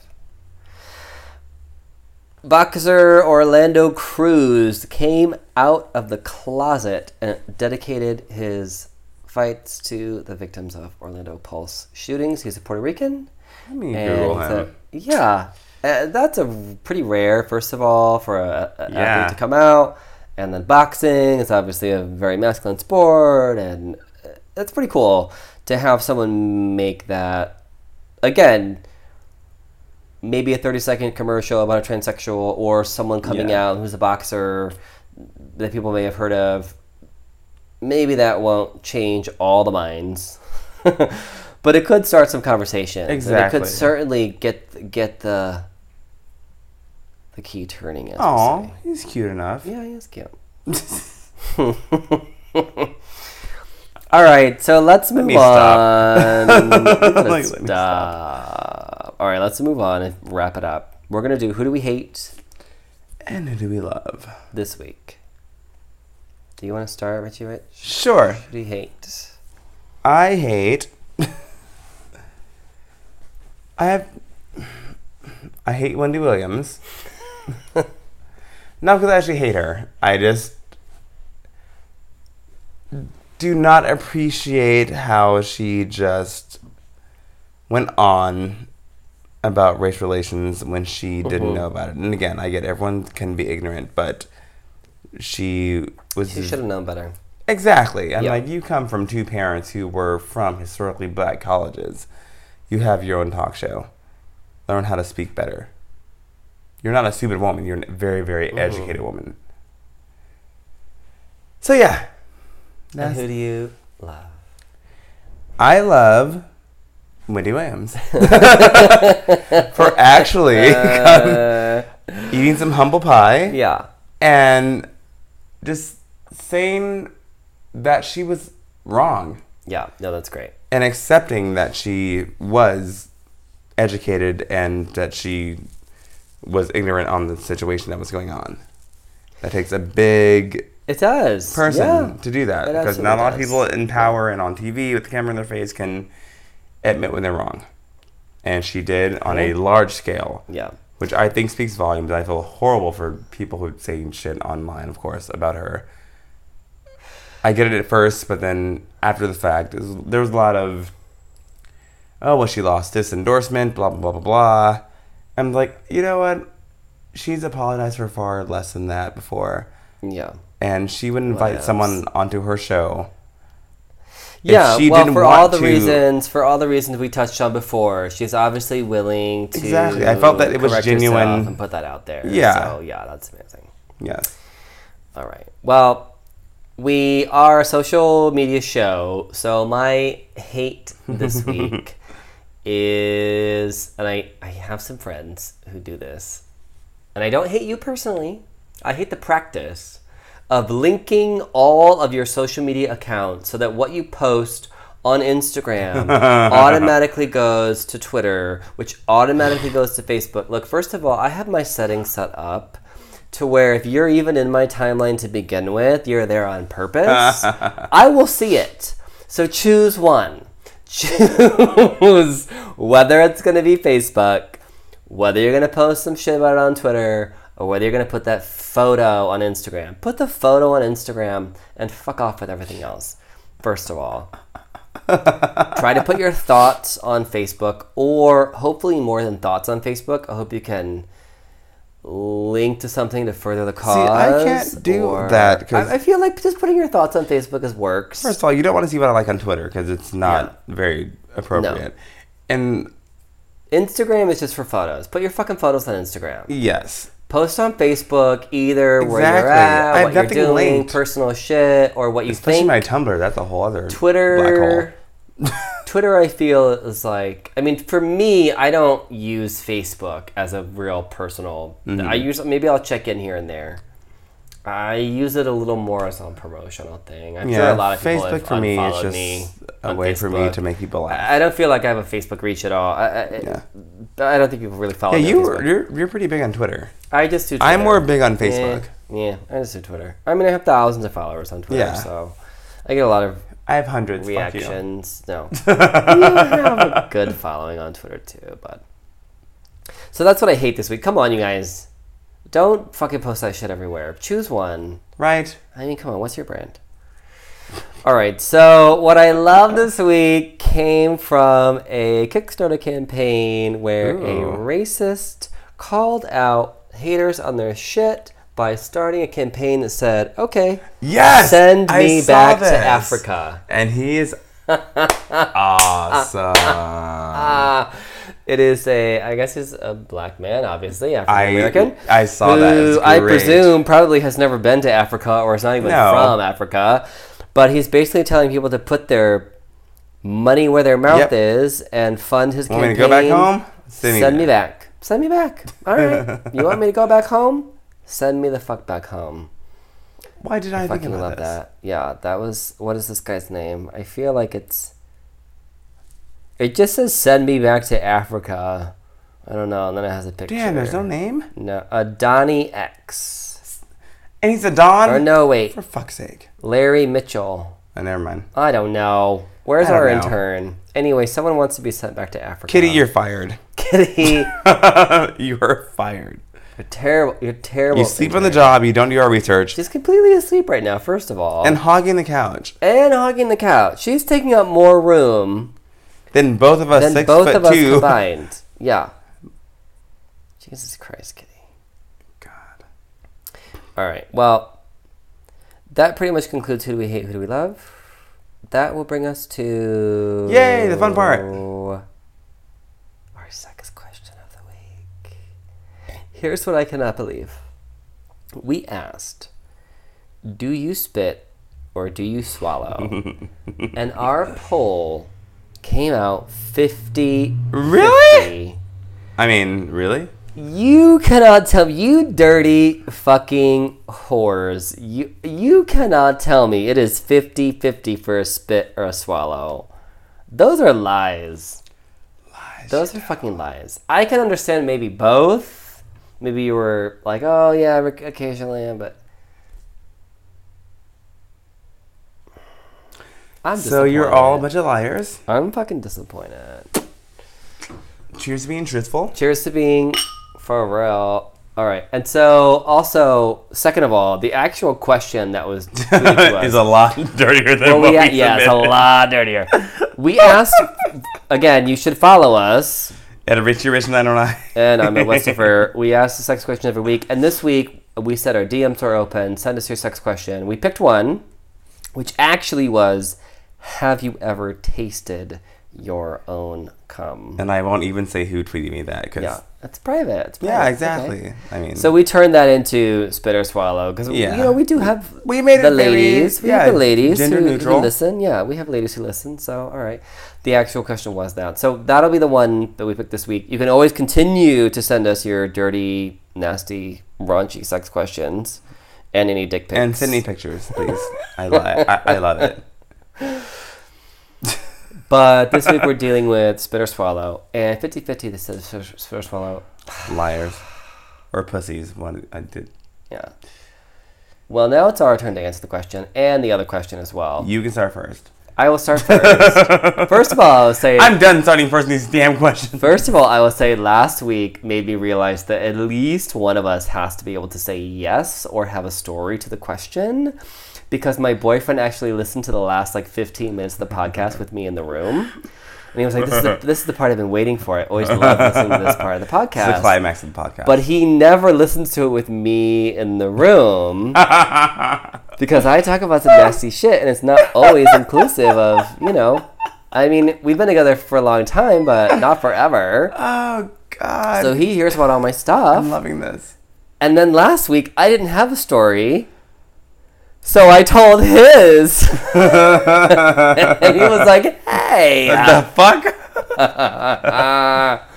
Boxer Orlando Cruz came out of the closet and dedicated his fights to the victims of Orlando Pulse shootings. He's a Puerto Rican. Let me And Google him. a- yeah, uh, that's a pretty rare. First of all, for a, a Yeah. athlete to come out, and then boxing is obviously a very masculine sport, and uh, it's pretty cool to have someone make that. Again, maybe a thirty second commercial about a transsexual or someone coming Yeah. out who's a boxer that people may have heard of. Maybe that won't change all the minds. But it could start some conversation. And it could certainly get get the the key turning. As Oh, he's cute enough. yeah, he is cute. All right, so let's move me on. stop. Like, let me stop. All right, let's move on and wrap it up. We're gonna do who do we hate And who do we love? this week. Do you want to start, Richie Rich? Sure. Who do you hate? I hate. I have. I hate Wendy Williams. Not because I actually hate her. I just do not appreciate how she just went on about race relations when she didn't Mhm. know about it. And again, I get everyone can be ignorant, but she was She should have known better. Exactly. And Yeah. like you come from two parents who were from historically black colleges. You have your own talk show. Learn how to speak better. You're not a stupid woman. You're a very, very Mm-hmm. educated woman. So yeah. And who do you love? I love Wendy Williams for actually Uh, eating some humble pie yeah. and just saying that she was wrong. Yeah. No, that's great. and accepting that she was educated and that she was ignorant on the situation that was going on. That takes a big It does. person Yeah. to do that It because not a lot of people in power and on TV with the camera in their face can admit when they're wrong. And she did on a large scale, Yeah. which I think speaks volumes. I feel horrible for people who say shit online, of course, about her. I get it at first, but then after the fact, there was a lot of, oh, well, she lost this endorsement, blah, blah, blah, blah, blah. I'm like, you know what? She's apologized for far less than that before. Yeah. And she would invite someone onto her show. Yeah, she well, didn't for all the to- reasons, for all the reasons we touched on before, she's obviously willing to Exactly. I felt that it was genuine. and put that out there. Yeah. So yeah, that's amazing. Yes. All right. Well, we are a social media show, so my hate this week is, and I, I have some friends who do this, and I don't hate you personally. I hate the practice of linking all of your social media accounts so that what you post on Instagram automatically goes to Twitter, which automatically goes to Facebook. Look, first of all, I have my settings set up to where if you're even in my timeline to begin with, you're there on purpose. I will see it. So choose one. Choose whether it's going to be Facebook, whether you're going to post some shit about it on Twitter, or whether you're going to put that photo on Instagram. Put the photo on Instagram and fuck off with everything else. First of all, try to put your thoughts on Facebook, or hopefully more than thoughts on Facebook. I hope you can link to something to further the cause. I can't do or- that 'cause- I, I feel like just putting your thoughts on Facebook is works. First of all, you don't want to see what I like on Twitter because it's not very appropriate. And Instagram is just for photos. Put your fucking photos on Instagram. yes, Post on Facebook either where you're Exactly. I at, have what you're doing, linked. personal shit, or what you Especially think. my Tumblr. That's a whole other Twitter. black hole. Twitter, I feel is like. I mean, for me, I don't use Facebook as a real personal. Mm-hmm. I use maybe I'll check in here and there. I use it a little more as a promotional thing. I'm sure Yeah, a lot of people Facebook have for me is just me a way for me to make people laugh. I don't feel like I have a Facebook reach at all. I, I, Yeah. I don't think people really follow Yeah, me. you were, you're you're pretty big on Twitter. I just do. Twitter. I'm more big on Yeah, Facebook. Yeah, I just do Twitter. I mean, I have thousands of followers on Twitter, Yeah. so I get a lot of I have hundreds. Reactions. No, you have a good following on Twitter too, but so that's what I hate this week. Come on, you guys, don't fucking post that shit everywhere. Choose one. Right. I mean, come on, what's your brand? All right, so what I love this week came from a Kickstarter campaign where a racist called out haters on their shit by starting a campaign that said, okay, Yes. send me back to. Africa. And he is awesome. Ah, it is a, I guess he's a black man, obviously, African American. I saw that. I presume probably has never been to Africa or is not even No. from Africa. But he's basically telling people to put their money where their mouth Yep. is and fund his Want me campaign. to go back home? Send, Send me, me back. Send me back. All right. you want me to go back home? Send me the fuck back home. Why did I, think Fucking about love this? that. Yeah, that was. What is this guy's name? I feel like it's. It just says send me back to Africa. I don't know, and then it has a picture. Damn, there's no name. No, uh, Donnie X. And he's a Don. Or no, wait, For fuck's sake. Larry Mitchell. Oh, never mind. I don't know. Where's don't our know. intern? Anyway, someone wants to be sent back to Africa. Kitty, you're fired. Kitty. you are fired. You're terrible. You're terrible. You sleep on the job. You don't do your research. She's completely asleep right now. First of all, And hogging the couch. and hogging the couch. She's taking up more room than both of us than six both of us two. combined. Yeah. Jesus Christ, Kitty. God. All right. Well, that pretty much concludes who do we hate, who do we love. That will bring us to Yay, the fun part. Our sex question of the week. Here's what I cannot believe. We asked, "Do you spit or do you swallow?" and our poll came out 50 Really? I mean, really? You cannot tell me, you dirty fucking whores. You you cannot tell me it is 50-50 for a spit or a swallow. Those are lies. Lies. Those are fucking lies. I can understand maybe both. Maybe you were like, "Oh yeah, occasionally," but I'm So you're all a bunch of liars. I'm fucking disappointed. Cheers to being truthful. Cheers to being for real. All right, and so also, second of all, the actual question that was tweeted to us. is a lot dirtier than well, what we we yeah, it's a lot dirtier. We asked again. You should follow us, At Richie Rich 909. and I'm Westifer. We ask the sex question every week, and this week we said our DMs are open. Send us your sex question. We picked one, which actually was, "Have you ever tasted your own cum?" And I won't even say who tweeted me that because Yeah, it's private. It's yeah, exactly. Okay. I mean, So we turned that into spit or swallow because Yeah. you know we do have We made it the very- ladies. We yeah, have the ladies gender who, who listen. Yeah, we have ladies who listen. So all right, the actual question was that. So that'll be the one that we picked this week. You can always continue to send us your dirty, nasty, raunchy sex questions and any dick pics. and send me pictures, please. I, li- I, I love it. But this week we're dealing with spit or swallow, and 50-50 this is spit or swallow. Liars or pussies. One I did. Yeah. Well, now it's our turn to answer the question and the other question as well. You can start first. I will start first. first of all, I will say. I'm done starting first in these damn questions. First of all, I will say last week made me realize that at least one of us has to be able to say yes or have a story to the question. Because my boyfriend actually listened to the last like 15 minutes of the podcast with me in the room. And he was like, this is, the, this is the part I've been waiting for. I always love listening to this part of the It's the podcast. climax of the podcast. But he never listens to it with me in the room because I talk about some nasty shit and it's not always inclusive of, you know, I mean, we've been together for a long time, but not forever. oh God. So he hears about all my stuff I'm loving this. And then last week I didn't have a story. So I told his. and he was like, hey. What the fuck?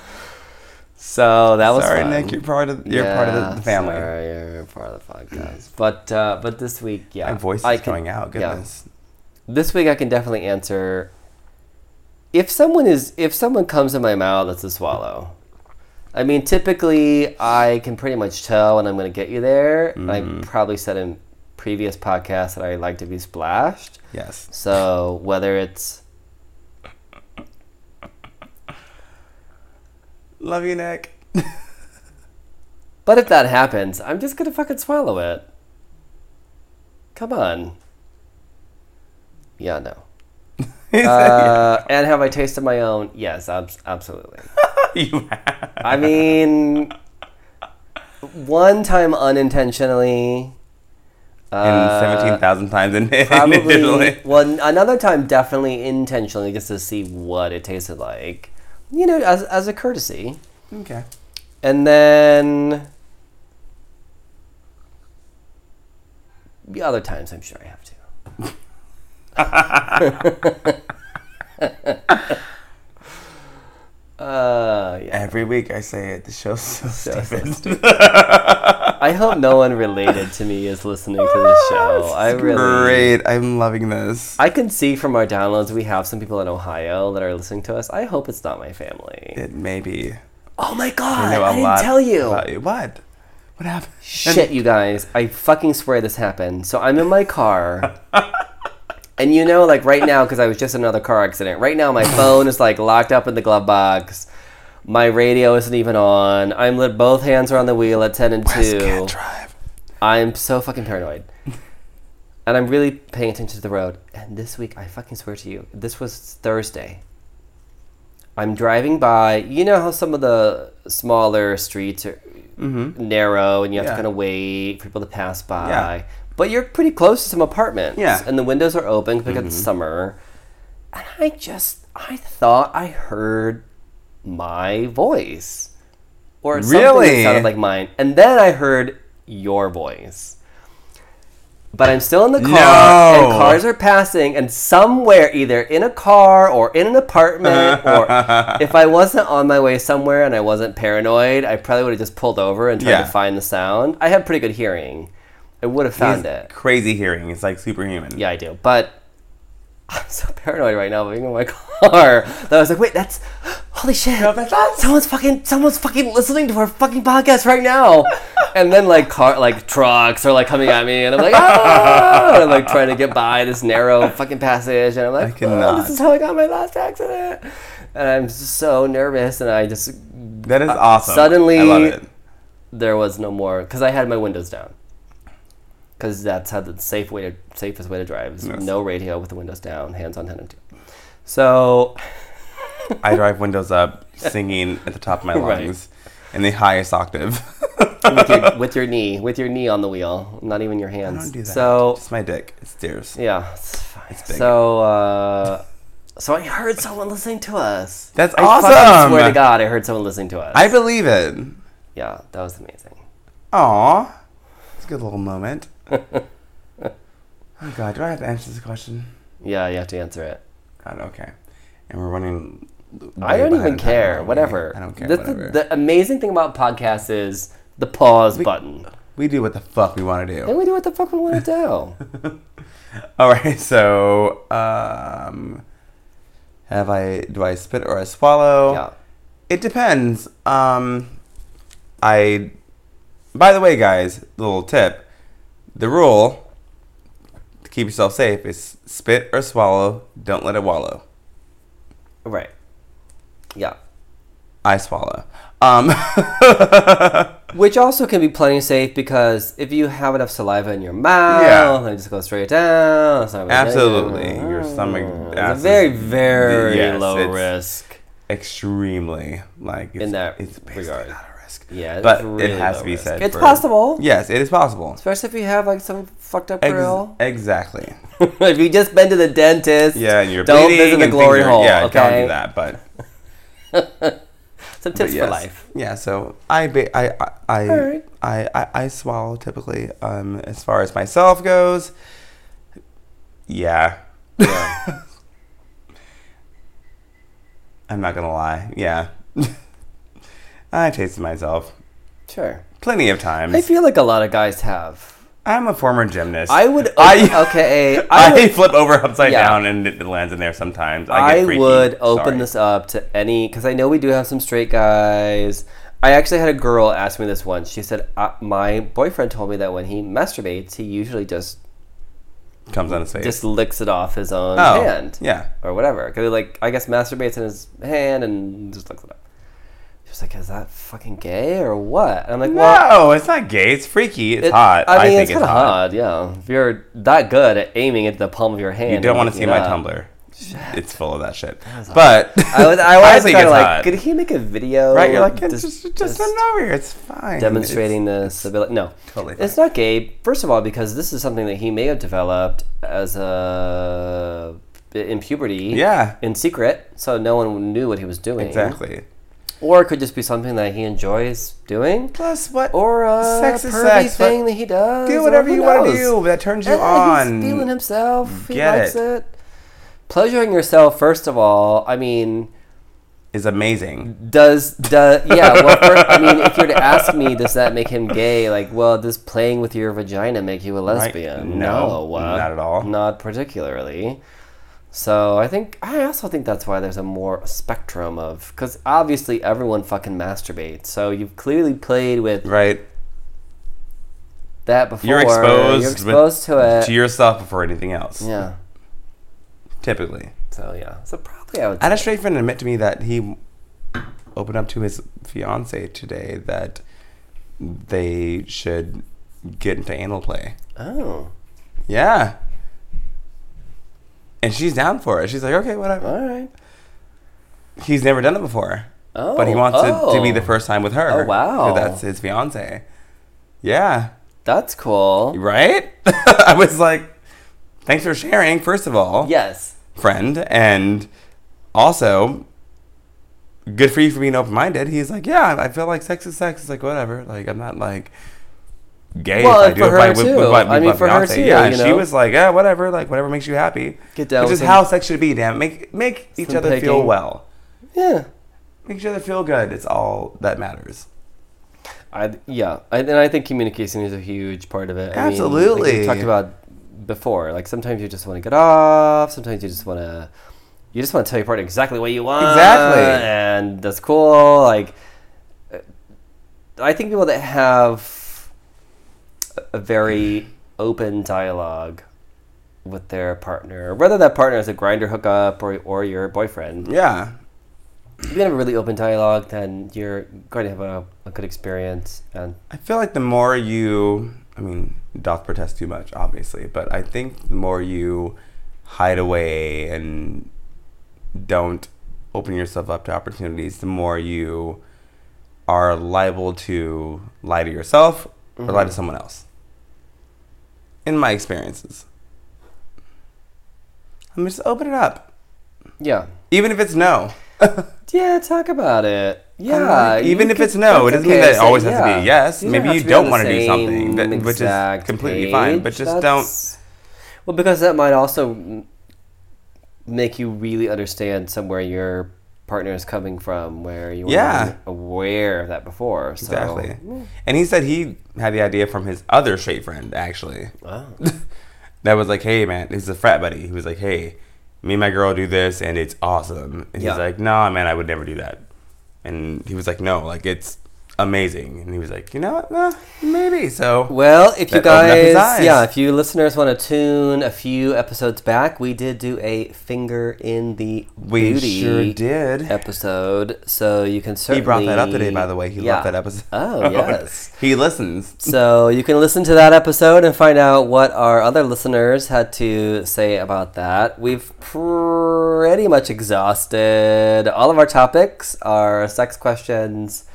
so that was Sorry, fun. Nick. You're part of you're part of the, family. Sorry, you're part of the podcast. But uh, but this week, yeah, My voice is I can- going out. yeah. This week I can definitely answer. If someone is if someone comes in my mouth, that's a swallow. I mean, typically I can pretty much tell when I'm going to get you there. I Mm-hmm. probably said in previous podcast that I like to be splashed. Yes. So whether it's Love you, Nick. But if that happens, I'm just gonna fucking swallow it. Come on. Yeah, no. Uh, and have I tasted my own? Yes, abs- absolutely. you have. I mean, one time unintentionally. And uh, 17,000 times in, in Probably. Italy. Well, another time definitely intentionally just to see what it tasted like. You know, as, as a courtesy. Okay. And then the other times, I'm sure I have to. uh, yeah. Every week I say it. The show's so, So- so stupid. I hope no one related to me is listening to this show. I really great. I'm loving this. I can see from our downloads we have some people in Ohio that are listening to us. I hope it's not my family. It may be. Oh my god! I, didn't tell you. you. What? What happened? Shit, you guys. I fucking swear this happened. So I'm in my car. and you know, like right now, because I was just in another car accident, right now my phone is like locked up in the glove box. My radio isn't even on. I'm lit, both hands are on the wheel at 10 and Wes 2. can't drive. I'm so fucking paranoid. and I'm really paying attention to the road. And this week, I fucking swear to you, this was Thursday. I'm driving by. You know how some of the smaller streets are narrow and you have Mm-hmm. Yeah. to kind of wait for people to pass by. Yeah. But you're pretty close to some apartments. Yeah. Mm-hmm. And the windows are open because it's summer. And I just, I thought I heard my voice. Or something that sounded like mine. And then I heard your voice. But I'm still in the car, and cars are passing, and somewhere, either in a car or in an apartment, or if I wasn't on my way somewhere and I wasn't paranoid, I probably would have just pulled over and tried Yeah. to find the sound. I have pretty good hearing. I would have found it. Crazy hearing. It's like superhuman. Yeah, I do. But I'm so paranoid right now being in my car that I was like, wait, that's holy shit. that's us. Someone's fucking someone's fucking listening to our fucking podcast right now. and then like car like trucks are like coming at me and I'm like, ah! and I'm like trying to get by this narrow fucking passage and I'm like, I cannot. "Oh, this is how I got my last accident. And I'm just so nervous and I just That is awesome. suddenly- I love it. there was no more because I had my windows down. Because that's how the safe way to safest way to drive is Yes. no radio with the windows down, hands on 10 and 2. So I drive windows up, singing at the top of my Right. lungs in the highest octave. with your, with your knee, with your knee on the wheel, not even your hands. Don't do that. So Just my dick. It steers. yeah, it's fine. big. So uh, so I heard someone listening to us. That's awesome. I swear to God, I heard someone listening to us. I believe it. yeah, that was amazing. Aw. It's a good little moment. oh god, do I have to answer this question? Yeah, you have to answer it. God, okay. And we're running. I don't even care. Whatever. I don't care. The, whatever. the amazing thing about podcasts is the pause button. we do what the fuck we want to do. And we do what the fuck we want to do. All right. So, um, have I? Do I spit or I swallow? yeah. It depends. Um, I. By the way, guys, little tip: the rule to keep yourself safe is spit or swallow. Don't let it wallow. Right. Yeah. I swallow. Um, Which also can be plenty safe because if you have enough saliva in your mouth, Yeah. it just goes straight down. it's not really- Absolutely. Your stomach It's very, very Yes, low risk. extremely like it's, In that it's basically regard. Not a risk. Yeah, but really it has to be risk. said. It's for- possible, Yes, it is possible. especially if you have like some fucked up Ex- grill. exactly. if you just been to the dentist, Yeah, and you're don't visit the glory hole. Yeah, okay? don't do that. But Some tips But yes. for life. Yeah, so I ba- I I I, Alright. I, I I swallow typically. Um, as far as myself goes, yeah, Yeah. I'm not gonna lie. Yeah, I tasted myself sure. plenty of times. I feel like a lot of guys have. I'm a former gymnast. I would. I- okay. I I, would, flip over upside Yeah. down and it lands in there sometimes. I, I get freaky. would open Sorry. this up to any because I know we do have some straight guys. I actually had a girl ask me this once. She said, uh, "My boyfriend told me that when he masturbates, he usually just Comes on his face. just licks it off his own oh, hand yeah. or whatever." Because like I guess masturbates in his hand and just licks it up. She was like, "Is that fucking gay or what?" And I'm like, "Well." No, it's not gay. It's freaky. It's it- hot. I mean, think it's kind of hot. yeah. If you're that good at aiming at the palm of your hand, You don't want to see my. Tumblr. It's full of that shit. But I was, I was think kind of it's like, hot. could he make a video? right? You're like, just- just, just, send over here. It's fine. demonstrating this ability. No, Totally it's not gay. First of all, because this is something that he may have developed as a in puberty. Yeah. in secret, so no one knew what he was doing. Exactly. Or it could just be something that he enjoys doing, Plus, what? or a Sex is sex, thing that he does. do whatever you want to do that turns you Yeah, on. He's feeling himself. He Get likes it. it. Pleasuring yourself, first of all. I mean, is amazing. does does yeah? Well, I mean, if you were to ask me, does that make him gay? Like, well, does playing with your vagina make you a lesbian? No, uh, not at all. Not particularly. So I think I also think that's why there's a more spectrum of because obviously everyone fucking masturbates. So you've clearly played with Right. that before. You're exposed. You're with- to it. to yourself before anything else. yeah. Typically. So yeah. So probably I would. I had a straight friend admit to me that he opened up to his fiance today that they should get into anal play. oh. Yeah. And she's down for it. She's like, okay, whatever. All right. He's never done it before. Oh. but he oh, wants it to be the oh. first time with her. Oh, wow. That's his fiance. Yeah. That's cool. Right? I was like, thanks for sharing, first of all, Yes. friend. And also, good for you for being open minded. He's like, yeah, I feel like sex is sex. It's like, whatever. Like, I'm not like gay Well, if I do for it her with, too. with my, I with mean, for her too, Yeah, you and she was like, yeah, whatever. Like, whatever makes you happy. Get down Which is how sex should be, damn. Make, make each other feel well. Yeah. Make each other feel good. It's all that matters. I yeah, I, and I think communication is a huge part of it. I mean, like Absolutely. we talked about before. Like sometimes you just want to get off. Sometimes you just want to. You just want to tell your partner exactly what you want. Exactly. and that's cool. Like, I think people that have a very open dialogue with their partner, whether that partner is a Grindr hookup or or your boyfriend, Yeah. if you have a really open dialogue, then you're going to have a, a good experience. And I feel like the more you, I mean, doth protest too much, obviously, but I think the more you hide away and don't open yourself up to opportunities, the more you are liable to lie to yourself or lie to mm-hmm. someone else. In my experiences, I mean, just open it up, yeah, even if it's no. yeah, talk about it. Yeah, like, even if could- it's no, it doesn't mean that it always say, has to be a yes. You Maybe you to be on don't wanna do something, that- which is exact completely fine, but page. just don't- Well, because that might also make you really understand somewhere your partner is coming from, where you Yeah. weren't aware of that before. So. Exactly. Mm. And he said he had the idea from his other straight friend, actually. Wow. That was like, hey, man, he's a frat buddy. He was like, hey, me and my girl do this and it's awesome. And Yeah. he's like, no, man, I would never do that. And he was like, no, like, it's amazing. And he was like, you know what? Nah, maybe. So, Well, if you That opened up his guys, yeah, if you listeners want to tune a few episodes back, we did do a finger in the we booty sure did. episode, so you can He brought that up today, by the way. He Yeah. loved that episode. Oh yes. he listens. So you can listen to that episode and find out what our other listeners had to say about that. We've pretty much exhausted all of our topics, our sex questions,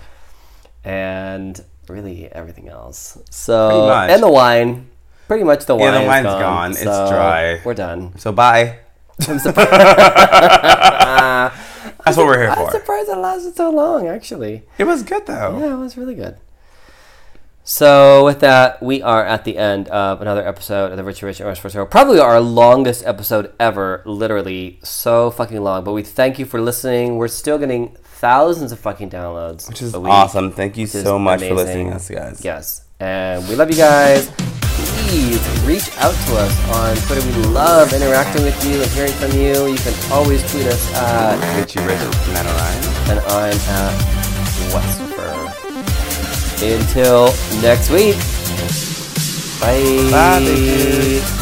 and really everything else. So and the wine. Pretty much the wine. Yeah, the wine's gone, gone. It's dry. We're done. So, bye. I'm surprised. That's what we're here I'm for. surprised it lasted so long, actually. It was good though. Yeah, it was really good. So with that, we are at the end of another episode of the Richie Rich and Rush Show. Probably our longest episode ever. Literally so fucking long. But we thank you for listening. We're still getting thousands of fucking downloads, Which is awesome. Thank you so much for listening to us, guys. Yes, and we love you guys. Please reach out to us on Twitter. We love interacting with you and hearing from you. You can always tweet us at, Richie Rich 909. and I'm at Westford. Until next week. Bye. Bye.